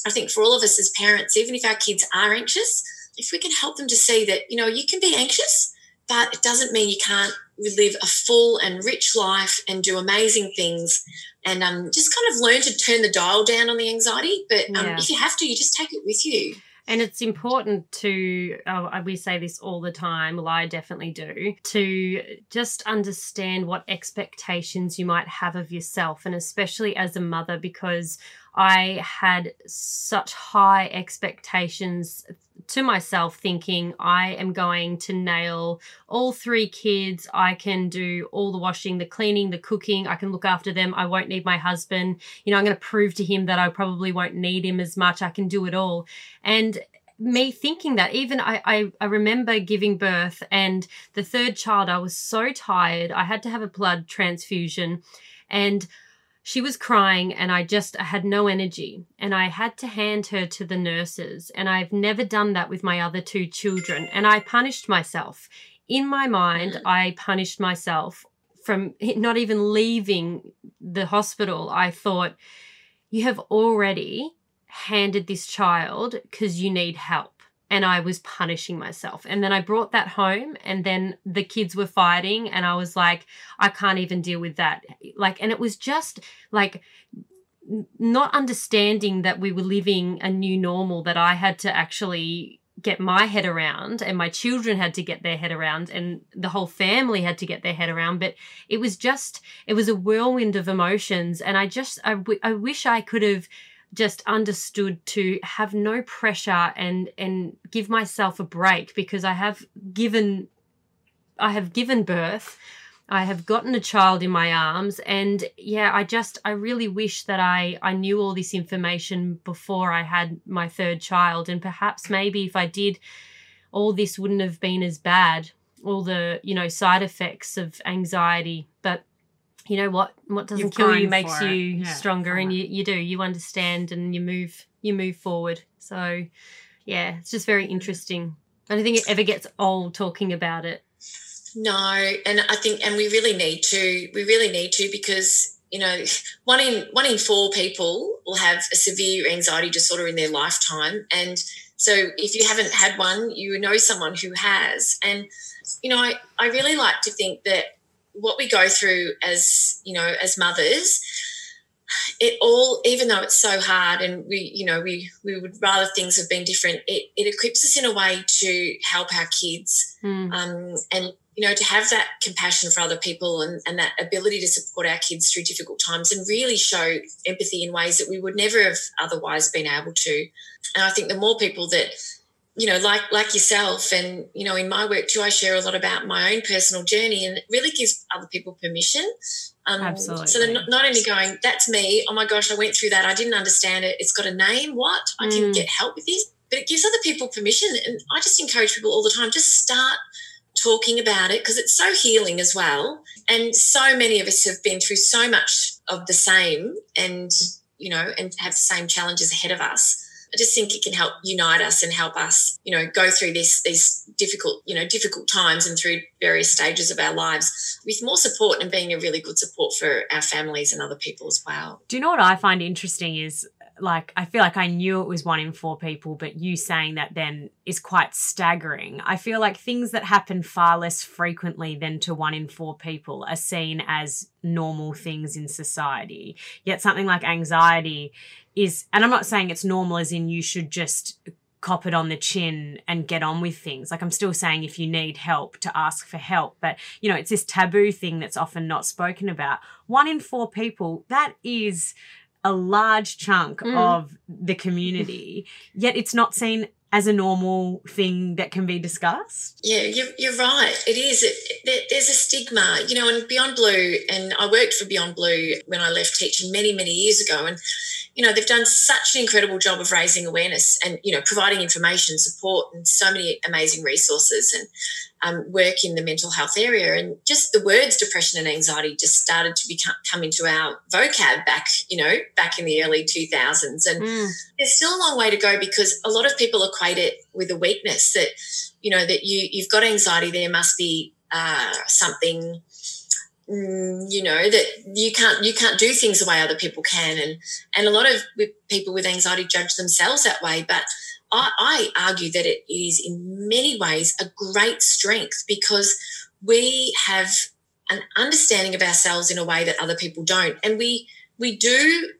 I think for all of us as parents, even if our kids are anxious, if we can help them to see that, you know, you can be anxious, but it doesn't mean you can't live a full and rich life and do amazing things and um, just kind of learn to turn the dial down on the anxiety. But um, yeah. if you have to, you just take it with you. And it's important to, oh, we say this all the time, well, I definitely do, to just understand what expectations you might have of yourself, and especially as a mother, because I had such high expectations to myself thinking I am going to nail all three kids. I can do all the washing, the cleaning, the cooking. I can look after them. I won't need my husband. You know, I'm going to prove to him that I probably won't need him as much. I can do it all. And me thinking that even I, I, I remember giving birth and the third child i was so tired i had to have a blood transfusion and she was crying and I just I had no energy and I had to hand her to the nurses and I've never done that with my other two children and I punished myself. In my mind, mm. I punished myself from (laughs) not even leaving the hospital. I thought you have already handed this child because you need help and I was punishing myself. And then I brought that home, and then the kids were fighting, and I was like, I can't even deal with that. Like, and it was just like not understanding that we were living a new normal that I had to actually get my head around and my children had to get their head around and the whole family had to get their head around but it was just it was a whirlwind of emotions and i just I, w- I wish i could have just understood to have no pressure and and give myself a break because I have given I have given birth. I have gotten a child in my arms and yeah, I just I really wish that I I knew all this information before I had my third child and perhaps maybe if I did all this wouldn't have been as bad all the you know side effects of anxiety you know what what doesn't You've kill you makes you yeah, stronger and you, you do you understand and you move you move forward. So yeah it's just very interesting. I don't think it ever gets old talking about it. No and i think and we really need to we really need to because you know one in one in four people will have a severe anxiety disorder in their lifetime. And so if you haven't had one you know someone who has. And you know i, I really like to think that what we go through as you know as mothers it all even though it's so hard and we you know we we would rather things have been different it, it equips us in a way to help our kids mm. um, and you know to have that compassion for other people and, and that ability to support our kids through difficult times and really show empathy in ways that we would never have otherwise been able to and i think the more people that you know, like like yourself, and you know, in my work too, I share a lot about my own personal journey, and it really gives other people permission. Um, Absolutely. So they're not, not, only going, "That's me." Oh my gosh, I went through that. I didn't understand it. It's got a name. What? I can mm. get help with this. But it gives other people permission, and I just encourage people all the time: just start talking about it because it's so healing as well. And so many of us have been through so much of the same, and you know, and have the same challenges ahead of us I just think it can help unite us and help us, you know, go through this these difficult, you know, difficult times and through various stages of our lives with more support and being a really good support for our families and other people as well. Do you know what I find interesting is like I feel like I knew it was one in four people, but you saying that then is quite staggering. I feel like things that happen far less frequently than to one in four people are seen as normal things in society. Yet something like anxiety is, and I'm not saying it's normal as in you should just cop it on the chin and get on with things. Like I'm still saying if you need help to ask for help, but you know, it's this taboo thing that's often not spoken about. One in four people, that is a large chunk mm. of the community, yet it's not seen as a normal thing that can be discussed? Yeah, you're, you're right. It is. It, it, there's a stigma, you know, and Beyond Blue, and I worked for Beyond Blue when I left teaching many, many years ago. And, you know, they've done such an incredible job of raising awareness and, you know, providing information, support, and so many amazing resources. And um, work in the mental health area. And just the words depression and anxiety just started to become come into our vocab back, you know, back in the early 2000s. And mm. there's still a long way to go because a lot of people equate it with a weakness that, you know, that you, you've got anxiety, there must be uh, something mm, you know that you can't you can't do things the way other people can and and a lot of people with anxiety judge themselves that way but I, I argue that it is in many ways a great strength because we have an understanding of ourselves in a way that other people don't. And we we do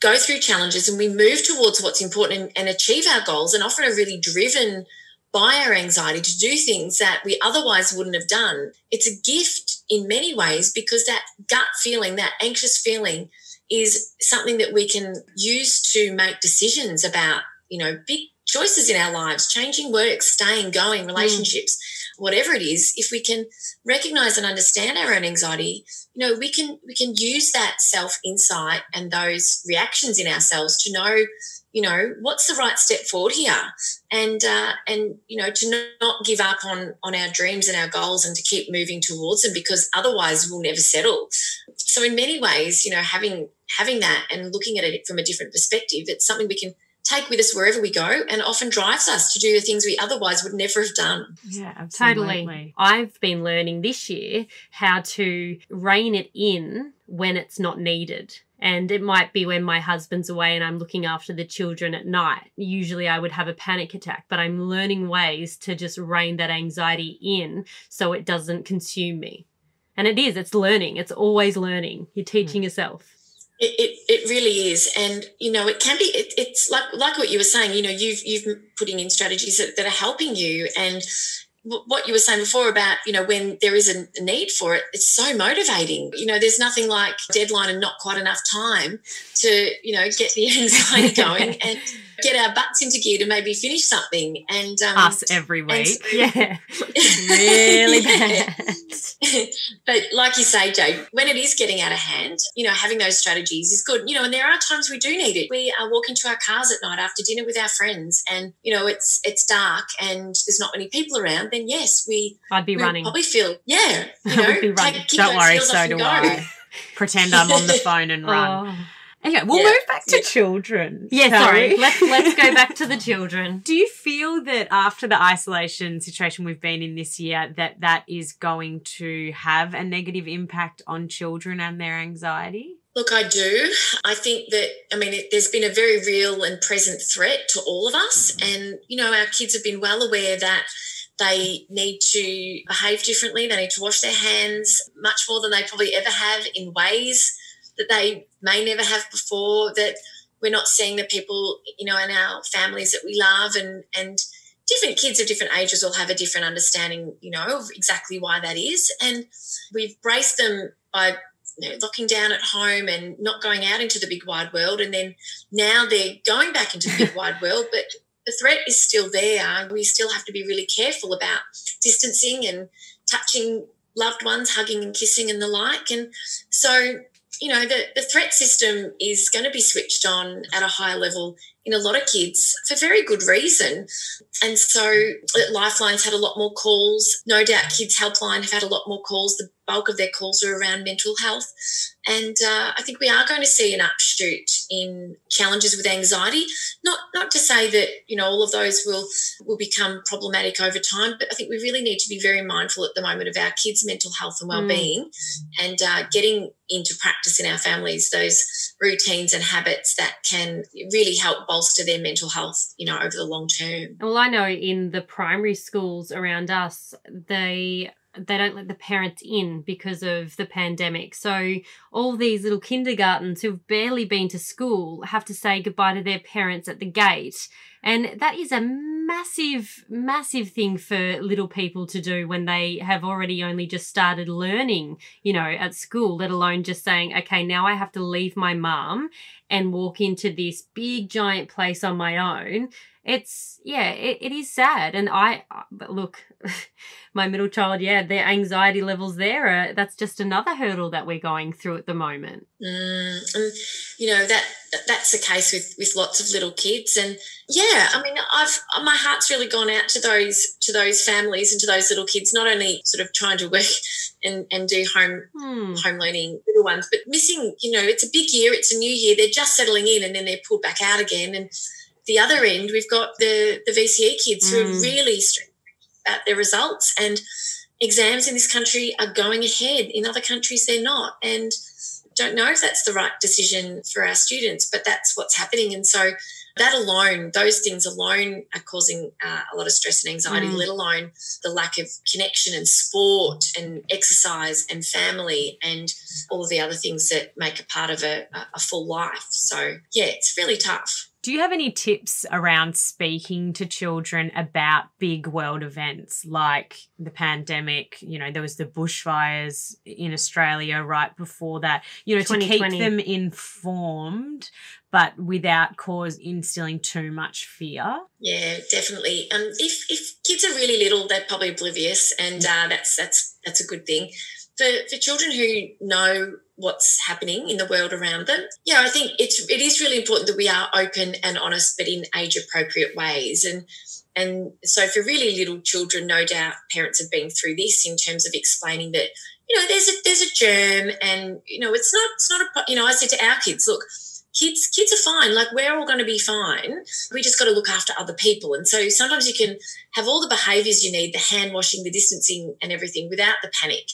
go through challenges and we move towards what's important and, and achieve our goals and often are really driven by our anxiety to do things that we otherwise wouldn't have done. It's a gift in many ways because that gut feeling, that anxious feeling, is something that we can use to make decisions about you know, big choices in our lives, changing work, staying, going, mm. relationships, mm. whatever it is, if we can recognize and understand our own anxiety, you know, we can we can use that self insight and those reactions in ourselves to know, you know, what's the right step forward here, and uh, and you know, to not give up on on our dreams and our goals, and to keep moving towards them because otherwise we'll never settle. So in many ways, you know, having having that and looking at it from a different perspective, it's something we can take with us wherever we go and often drives us to do the things we otherwise would never have done. Yeah, absolutely. Totally. I've been learning this year how to rein it in when it's not needed. And it might be when my husband's away and I'm looking after the children at night. Usually I would have a panic attack, but I'm learning ways to just rein that anxiety in so it doesn't consume me. And it is, it's learning. It's always learning. You're teaching mm. yourself. It, it, it, really is, and you know it can be. It, it's like like what you were saying. You know, you've you've putting in strategies that, that are helping you, and what you were saying before about you know when there is a need for it it's so motivating you know there's nothing like deadline and not quite enough time to you know get the (laughs) anxiety going and get our butts into gear to maybe finish something and um, us every week. yeah. Really (laughs) bad. But like you say jade when it is getting out of hand you know having those strategies is good. You know and there are times we do need it. We are walking to our cars at night after dinner with our friends and you know it's it's dark and there's not many people around then yes we i'd be running. probably feel yeah you (laughs) know, be running. don't worry so do i. Pretend i'm on the phone and (laughs) run. Oh. Okay, we'll yeah. move back to yeah. children. Yeah, sorry. (laughs) let's let's go back to the (laughs) children. Do you feel that after the isolation situation we've been in this year that that is going to have a negative impact on children and their anxiety? Look, I do. I think that, I mean, it, there's been a very real and present threat to all of us. And, you know, our kids have been well aware that they need to behave differently. They need to wash their hands much more than they probably ever have in ways that they may never have before, that we're not seeing the people, you know, in our families that we love and, and different kids of different ages will have a different understanding, you know, of exactly why that is. And we've braced them by you know, locking down at home and not going out into the big wide world. And then now they're going back into the big (laughs) wide world, but the threat is still there. We still have to be really careful about distancing and touching loved ones, hugging and kissing and the like. And so you know, the, the threat system is going to be switched on at a higher level in a lot of kids for very good reason. And so Lifeline's had a lot more calls. No doubt Kids Helpline have had a lot more calls. The bulk of their calls are around mental health. And uh, I think we are going to see an upshoot in challenges with anxiety. Not not to say that you know all of those will will become problematic over time, but I think we really need to be very mindful at the moment of our kids' mental health and well-being, mm. and uh, getting into practice in our families those routines and habits that can really help bolster their mental health. You know, over the long term. Well, I know in the primary schools around us, they they don't let the parents in because of the pandemic. So all these little kindergartens who've barely been to school have to say goodbye to their parents at the gate. And that is a massive, massive thing for little people to do when they have already only just started learning, you know, at school, let alone just saying, okay, now I have to leave my mum and walk into this big giant place on my own. It's yeah it, it is sad. And i but look (laughs) my middle child yeah their anxiety levels there are, that's just another hurdle that we're going through at the moment Mm, and you know that that's the case with with lots of little kids, and yeah, I mean, I've my heart's really gone out to those to those families and to those little kids. Not only sort of trying to work (laughs) and and do home hmm. home learning little ones, but missing. You know, it's a big year, it's a new year. They're just settling in, and then they're pulled back out again. And the other end, we've got the the VCE kids mm. who are hmm. really at their results and exams in this country are going ahead. In other countries, they're not, and don't know if that's the right decision for our students, but that's what's happening. And so that alone, those things alone are causing uh, a lot of stress and anxiety, mm. let alone the lack of connection and sport and exercise and family and all of the other things that make a part of a, a full life. So, yeah, it's really tough. Do you have any tips around speaking to children about big world events like the pandemic? You know, there was the bushfires in Australia right before that, you know, to keep them informed but without cause instilling too much fear. Yeah, definitely. Um, if if kids are really little, they're probably oblivious, and uh, that's that's that's a good thing. For for children who know what's happening in the world around them. Yeah, I think it's it is really important that we are open and honest, but in age appropriate ways. And and so for really little children, no doubt parents have been through this in terms of explaining that you know there's a there's a germ, and you know it's not it's not a you know I said to our kids, look. Kids, kids are fine. Like we're all going to be fine. We just got to look after other people. And so sometimes you can have all the behaviours you need, the hand washing, the distancing, and everything, without the panic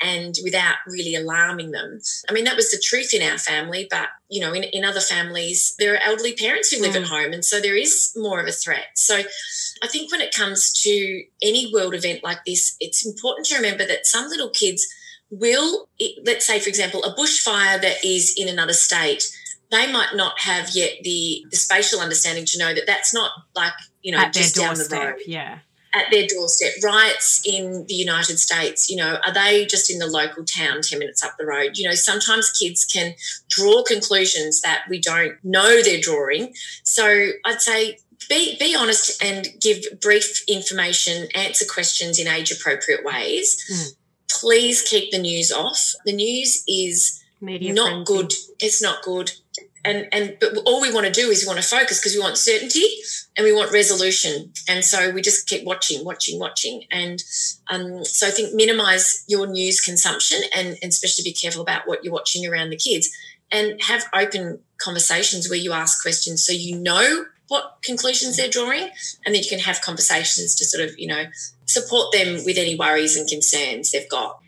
and without really alarming them. I mean, that was the truth in our family, but you know, in, in other families, there are elderly parents who live mm. at home, and so there is more of a threat. So I think when it comes to any world event like this, it's important to remember that some little kids will, let's say, for example, a bushfire that is in another state. They might not have yet the, the spatial understanding to know that that's not like, you know, At just down the road. Yeah at their doorstep. Riots in the United States, you know, are they just in the local town 10 minutes up the road? You know, sometimes kids can draw conclusions that we don't know they're drawing. So I'd say be, be honest and give brief information, answer questions in age appropriate ways. Mm. Please keep the news off. The news is Media not frenzy. good. It's not good and and but all we want to do is we want to focus because we want certainty and we want resolution. And so we just keep watching watching watching. And um, so i think minimize your news consumption and, and especially be careful about what you're watching around the kids. And have open conversations where you ask questions so you know what conclusions they're drawing and then you can have conversations to sort of you know support them with any worries and concerns they've got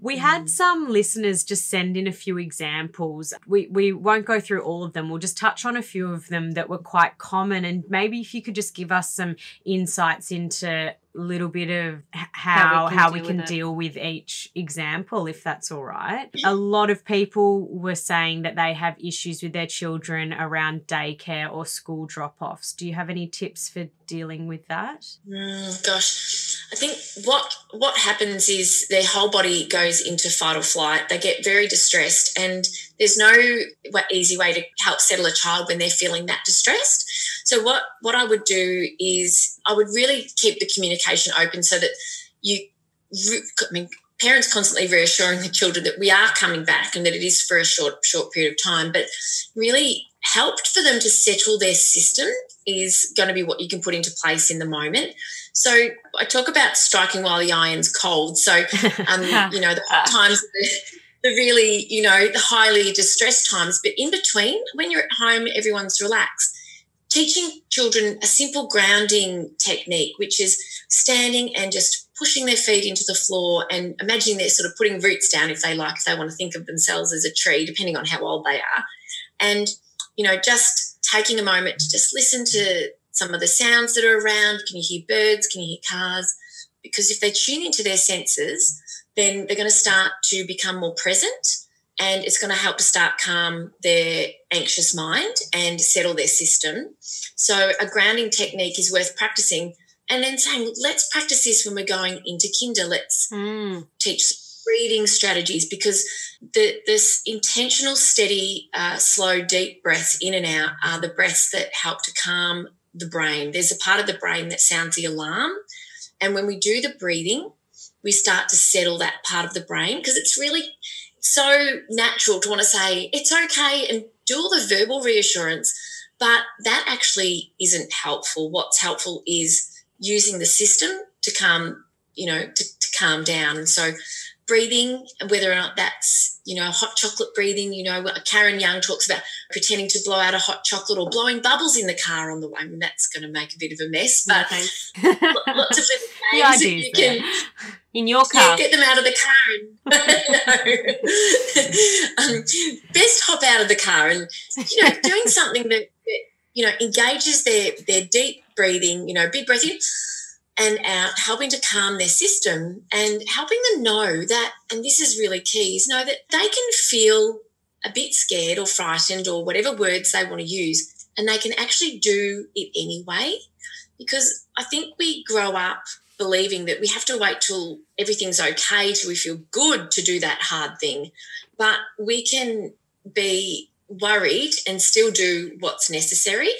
we had mm. some listeners just send in a few examples. We we won't go through all of them. We'll just touch on a few of them that were quite common and maybe if you could just give us some insights into little bit of how how we can, how deal, we can with deal with each example if that's all right. A lot of people were saying that they have issues with their children around daycare or school drop-offs. Do you have any tips for dealing with that? Mm, gosh. I think what what happens is their whole body goes into fight or flight. They get very distressed and there's no easy way to help settle a child when they're feeling that distressed. So what what I would do is I would really keep the communication open so that you I mean parents constantly reassuring the children that we are coming back and that it is for a short short period of time but really helped for them to settle their system is going to be what you can put into place in the moment so i talk about striking while the iron's cold so um, (laughs) you know the times the really, you know, the highly distressed times. But in between, when you're at home, everyone's relaxed. Teaching children a simple grounding technique, which is standing and just pushing their feet into the floor and imagining they're sort of putting roots down if they like, if they want to think of themselves as a tree, depending on how old they are. And, you know, just taking a moment to just listen to some of the sounds that are around. Can you hear birds? Can you hear cars? Because if they tune into their senses, then they're going to start to become more present and it's going to help to start calm their anxious mind and settle their system. So a grounding technique is worth practicing and then saying, let's practice this when we're going into kinder. Let's mm. teach breathing strategies because the, this intentional, steady, uh, slow, deep breaths in and out are the breaths that help to calm the brain. There's a part of the brain that sounds the alarm. And when we do the breathing, we start to settle that part of the brain because it's really so natural to want to say it's okay and do all the verbal reassurance, but that actually isn't helpful. What's helpful is using the system to calm, you know, to, to calm down. And so breathing, whether or not that's, you know, hot chocolate breathing, you know, Karen Young talks about pretending to blow out a hot chocolate or blowing bubbles in the car on the way. I mean, that's going to make a bit of a mess, but okay. lots of little (laughs) things you can. In your car. Yeah, get them out of the car. And, (laughs) (laughs) um, best hop out of the car and, you know, doing something that, that, you know, engages their, their deep breathing, you know, big breath in and out, helping to calm their system and helping them know that, and this is really key, is know that they can feel a bit scared or frightened or whatever words they want to use, and they can actually do it anyway. Because I think we grow up believing that we have to wait till everything's okay, till we feel good to do that hard thing. But we can be worried and still do what's necessary.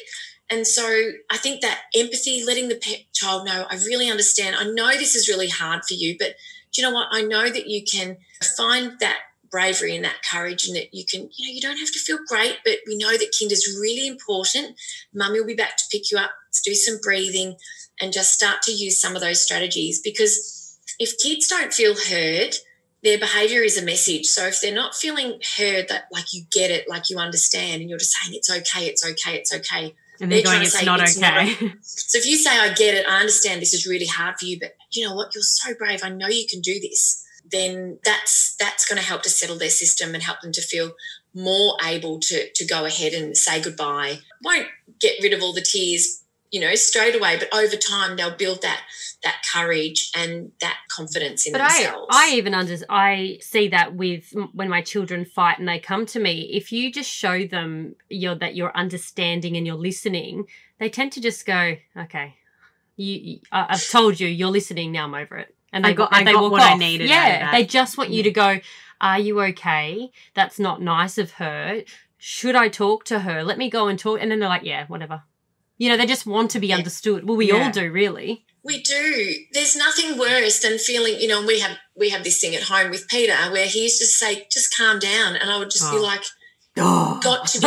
And so I think that empathy, letting the child know, I really understand. I know this is really hard for you, but do you know what? I know that you can find that bravery and that courage and that you can, you know, you don't have to feel great, but we know that kind is really important. Mummy will be back to pick you up, do some breathing and just start to use some of those strategies because if kids don't feel heard, their behavior is a message. So if they're not feeling heard that like you get it, like you understand, and you're just saying it's okay, it's okay, it's okay, and they're, they're going, it's not it's okay. Not (laughs) so if you say, I get it, I understand this is really hard for you, but you know what? You're so brave. I know you can do this. Then that's that's going to help to settle their system and help them to feel more able to to go ahead and say goodbye. Won't get rid of all the tears, you know, straight away, but over time they'll build that that courage and that confidence in but themselves. I, I even under I see that with when my children fight and they come to me. If you just show them you're that you're understanding and you're listening, they tend to just go, "Okay, you, I've told you, you're listening. Now I'm over it." And they I got, I they got what off. I needed. Yeah, they just want you to mm. go. Are you okay? That's not nice of her. Should I talk to her? Let me go and talk. And then they're like, yeah, whatever. You know, they just want to be yeah. understood. Well, we yeah. all do, really. We do. There's nothing worse than feeling, you know, we have we have this thing at home with Peter where he used to say, just calm down. And I would just oh. be like, oh. got to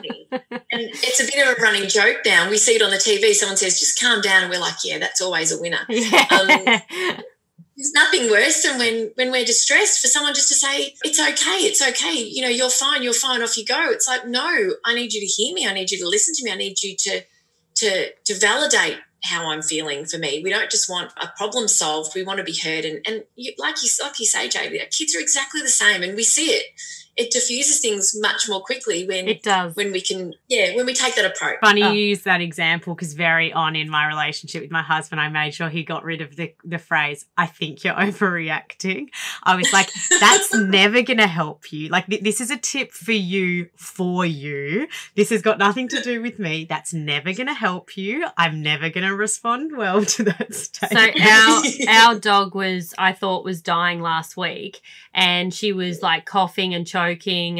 be (laughs) and it's a bit of a running joke now. We see it on the TV, someone says, just calm down, and we're like, Yeah, that's always a winner. Yeah. Um, (laughs) there's nothing worse than when when we're distressed for someone just to say it's okay it's okay you know you're fine you're fine off you go it's like no i need you to hear me i need you to listen to me i need you to to to validate how I'm feeling for me. We don't just want a problem solved. We want to be heard. And, and you, like you like you say, JB, kids are exactly the same, and we see it it diffuses things much more quickly when it does. when we can yeah when we take that approach. Funny oh. you use that example because very on in my relationship with my husband i made sure he got rid of the, the phrase i think you're (laughs) overreacting. I was like (laughs) that's never gonna help you. Like th- this is a tip for you for you. This has got nothing to do with me. That's never gonna help you. I'm never gonna respond well (laughs) to that statement. So our our dog was i thought was dying last week and she was like coughing and choking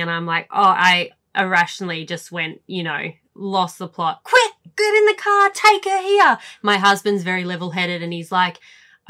and I'm like, oh, I irrationally just went, you know, lost the plot. Quick, get in the car, take her here. My husband's very level headed and he's like,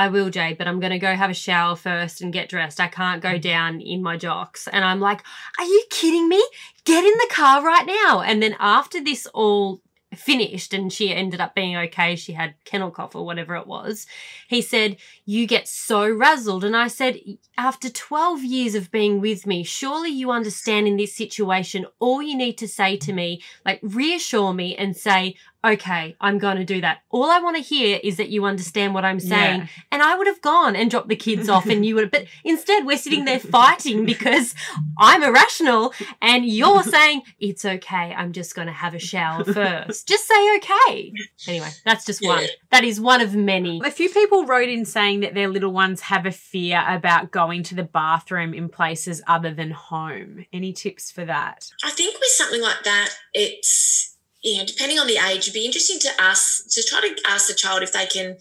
I will, Jade, but I'm going to go have a shower first and get dressed. I can't go down in my jocks. And I'm like, Are you kidding me? Get in the car right now. And then after this all finished and she ended up being okay. She had kennel cough or whatever it was. He said, You get so razzled. And I said, After 12 years of being with me, surely you understand in this situation, all you need to say to me, like reassure me and say, okay, I'm going to do that. All I want to hear is that you understand what I'm saying. Yeah. And I would have gone and dropped the kids off and you would have, but instead we're sitting there (laughs) fighting because I'm irrational and you're saying, it's okay. I'm just going to have a shower first. Just say okay. Anyway, that's just yeah. one. That is one of many. A few people wrote in saying that their little ones have a fear about going to the bathroom in places other than home. Any tips for that? I think with something like that, it's you know, depending on the age, it'd be interesting to ask to try to ask the child if they can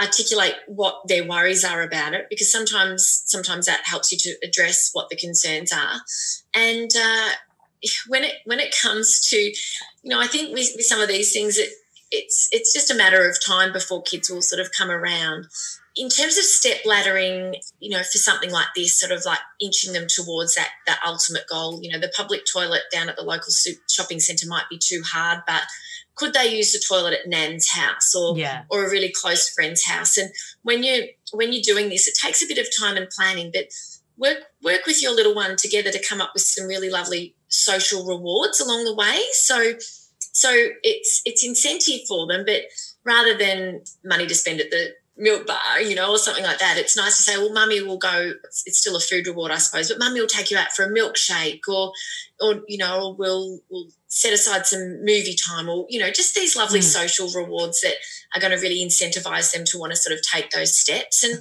articulate what their worries are about it, because sometimes sometimes that helps you to address what the concerns are. And uh, when it when it comes to, you know, I think with, with some of these things that it's it's just a matter of time before kids will sort of come around in terms of step laddering, you know, for something like this, sort of like inching them towards that that ultimate goal, you know, the public toilet down at the local shopping centre might be too hard, but could they use the toilet at Nan's house or yeah. or a really close friend's house? And when you when you're doing this, it takes a bit of time and planning, but work work with your little one together to come up with some really lovely social rewards along the way. So so it's it's incentive for them, but rather than money to spend at the milk bar, you know, or something like that. It's nice to say, well, mummy will go, it's still a food reward, I suppose, but mummy will take you out for a milkshake or, or, you know, or we'll, we'll set aside some movie time or, you know, just these lovely mm. social rewards that are going to really incentivize them to want to sort of take those steps. And,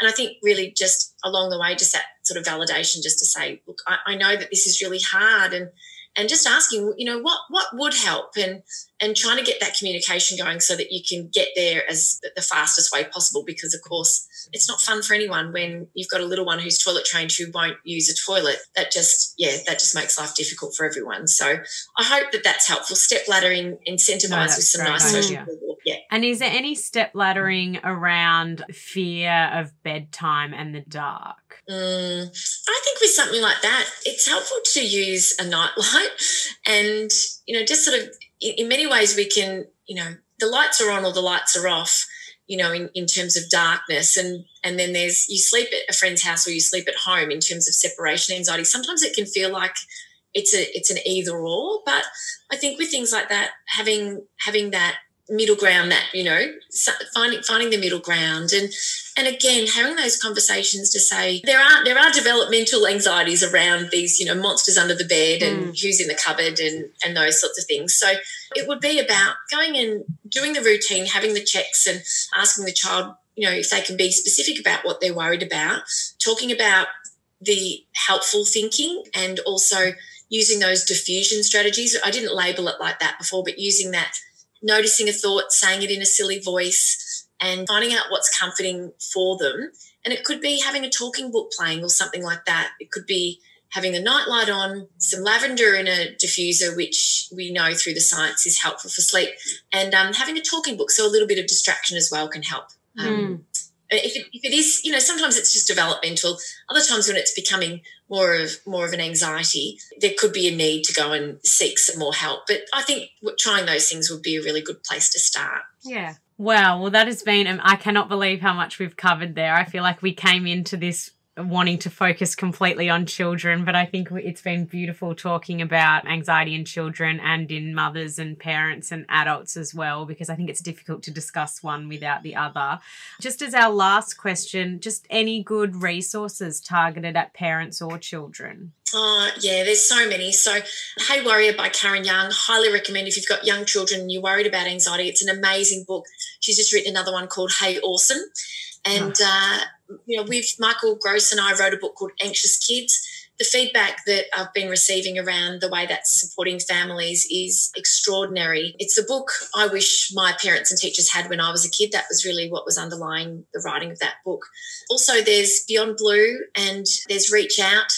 and I think really just along the way, just that sort of validation, just to say, look, I, I know that this is really hard and, and just asking, you know, what what would help, and and trying to get that communication going so that you can get there as the fastest way possible. Because of course, it's not fun for anyone when you've got a little one who's toilet trained who won't use a toilet. That just yeah, that just makes life difficult for everyone. So I hope that that's helpful. Step laddering, incentivize no, with some nice social yeah. And is there any step laddering around fear of bedtime and the dark? Mm, I think with something like that, it's helpful to use a nightlight (laughs) and, you know, just sort of in many ways we can, you know, the lights are on or the lights are off you know, in, in terms of darkness. And and then there's you sleep at a friend's house or you sleep at home in terms of separation anxiety. Sometimes it can feel like it's a it's an either or. But I think with things like that, having having that middle ground that you know finding finding the middle ground. And and again having those conversations to say there are there are developmental anxieties around these you know monsters under the bed and mm. who's in the cupboard and and those sorts of things. So it would be about going and doing the routine having the checks and asking the child you know if they can be specific about what they're worried about talking about the helpful thinking and also using those defusion strategies. I didn't label it like that before but using that noticing a thought, saying it in a silly voice, and finding out what's comforting for them. And it could be having a talking book playing or something like that. It could be having a nightlight on, some lavender in a diffuser, which we know through the science is helpful for sleep, and um, having a talking book. So a little bit of distraction as well can help. Um, mm if it, if it is, you know, sometimes it's just developmental. Other times when it's becoming more of more of an anxiety, there could be a need to go and seek some more help. But I think trying those things would be a really good place to start. Yeah. Wow. Well, that has been. I cannot believe how much we've covered there. I feel like we came into this wanting to focus completely on children, but I think it's been beautiful talking about anxiety in children and in mothers and parents and adults as well, because I think it's difficult to discuss one without the other. Just as our last question, just any good resources targeted at parents or children? Oh, yeah, there's so many. So, Hey Warrior by Karen Young, highly recommend if you've got young children and you're worried about anxiety. It's an amazing book. She's just written another one called Hey Awesome. And, uh, you know, we've, Michael Grose and I wrote a book called Anxious Kids. The feedback that I've been receiving around the way that's supporting families is extraordinary. It's a book I wish my parents and teachers had when I was a kid. That was really what was underlying the writing of that book. Also, there's Beyond Blue and there's Reach Out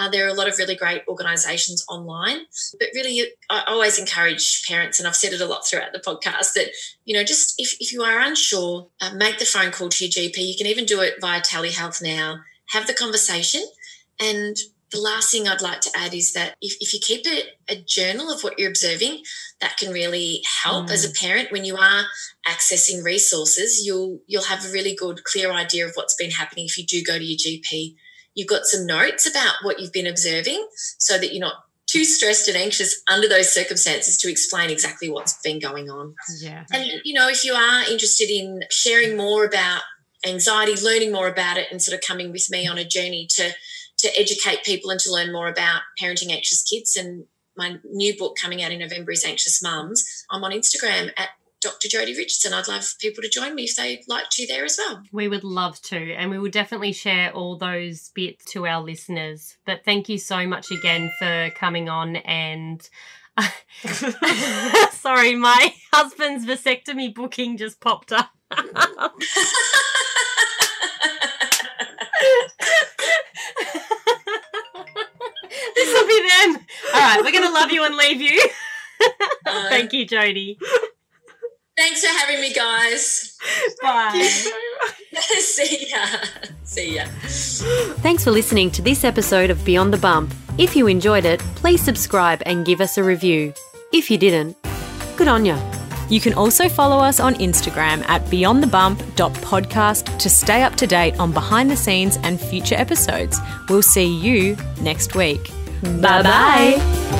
uh, there are a lot of really great organisations online, but really, I always encourage parents, and I've said it a lot throughout the podcast, that you know, just if, if you are unsure, uh, make the phone call to your GP. You can even do it via telehealth now. Have the conversation, and the last thing I'd like to add is that if, if you keep a, a journal of what you're observing, that can really help mm. as a mm. parent when you are accessing resources. You'll you'll have a really good, clear idea of what's been happening if you do go to your GP You've got some notes about what you've been observing so that you're not too stressed and anxious under those circumstances to explain exactly what's been going on. Yeah. And, you know, if you are interested in sharing more about anxiety, learning more about it, and sort of coming with me on a journey to, to educate people and to learn more about parenting anxious kids and my new book coming out in November is Anxious Mums. I'm on Instagram at Dr. Jodi Richardson. I'd love people to join me if they'd like to there as well. We would love to, and we will definitely share all those bits to our listeners. But thank you so much again for coming on and. (laughs) Sorry, my husband's vasectomy booking just popped up. this will be them. All right, we're going to love you and leave you. (laughs) Thank you, Jodi. Thanks for having me, guys. Bye. (laughs) See ya. See ya. Thanks for listening to this episode of Beyond the Bump. If you enjoyed it, please subscribe and give us a review. If you didn't, good on ya. You can also follow us on Instagram at beyondthebump.podcast to stay up to date on behind the scenes and future episodes. We'll see you next week. Bye bye.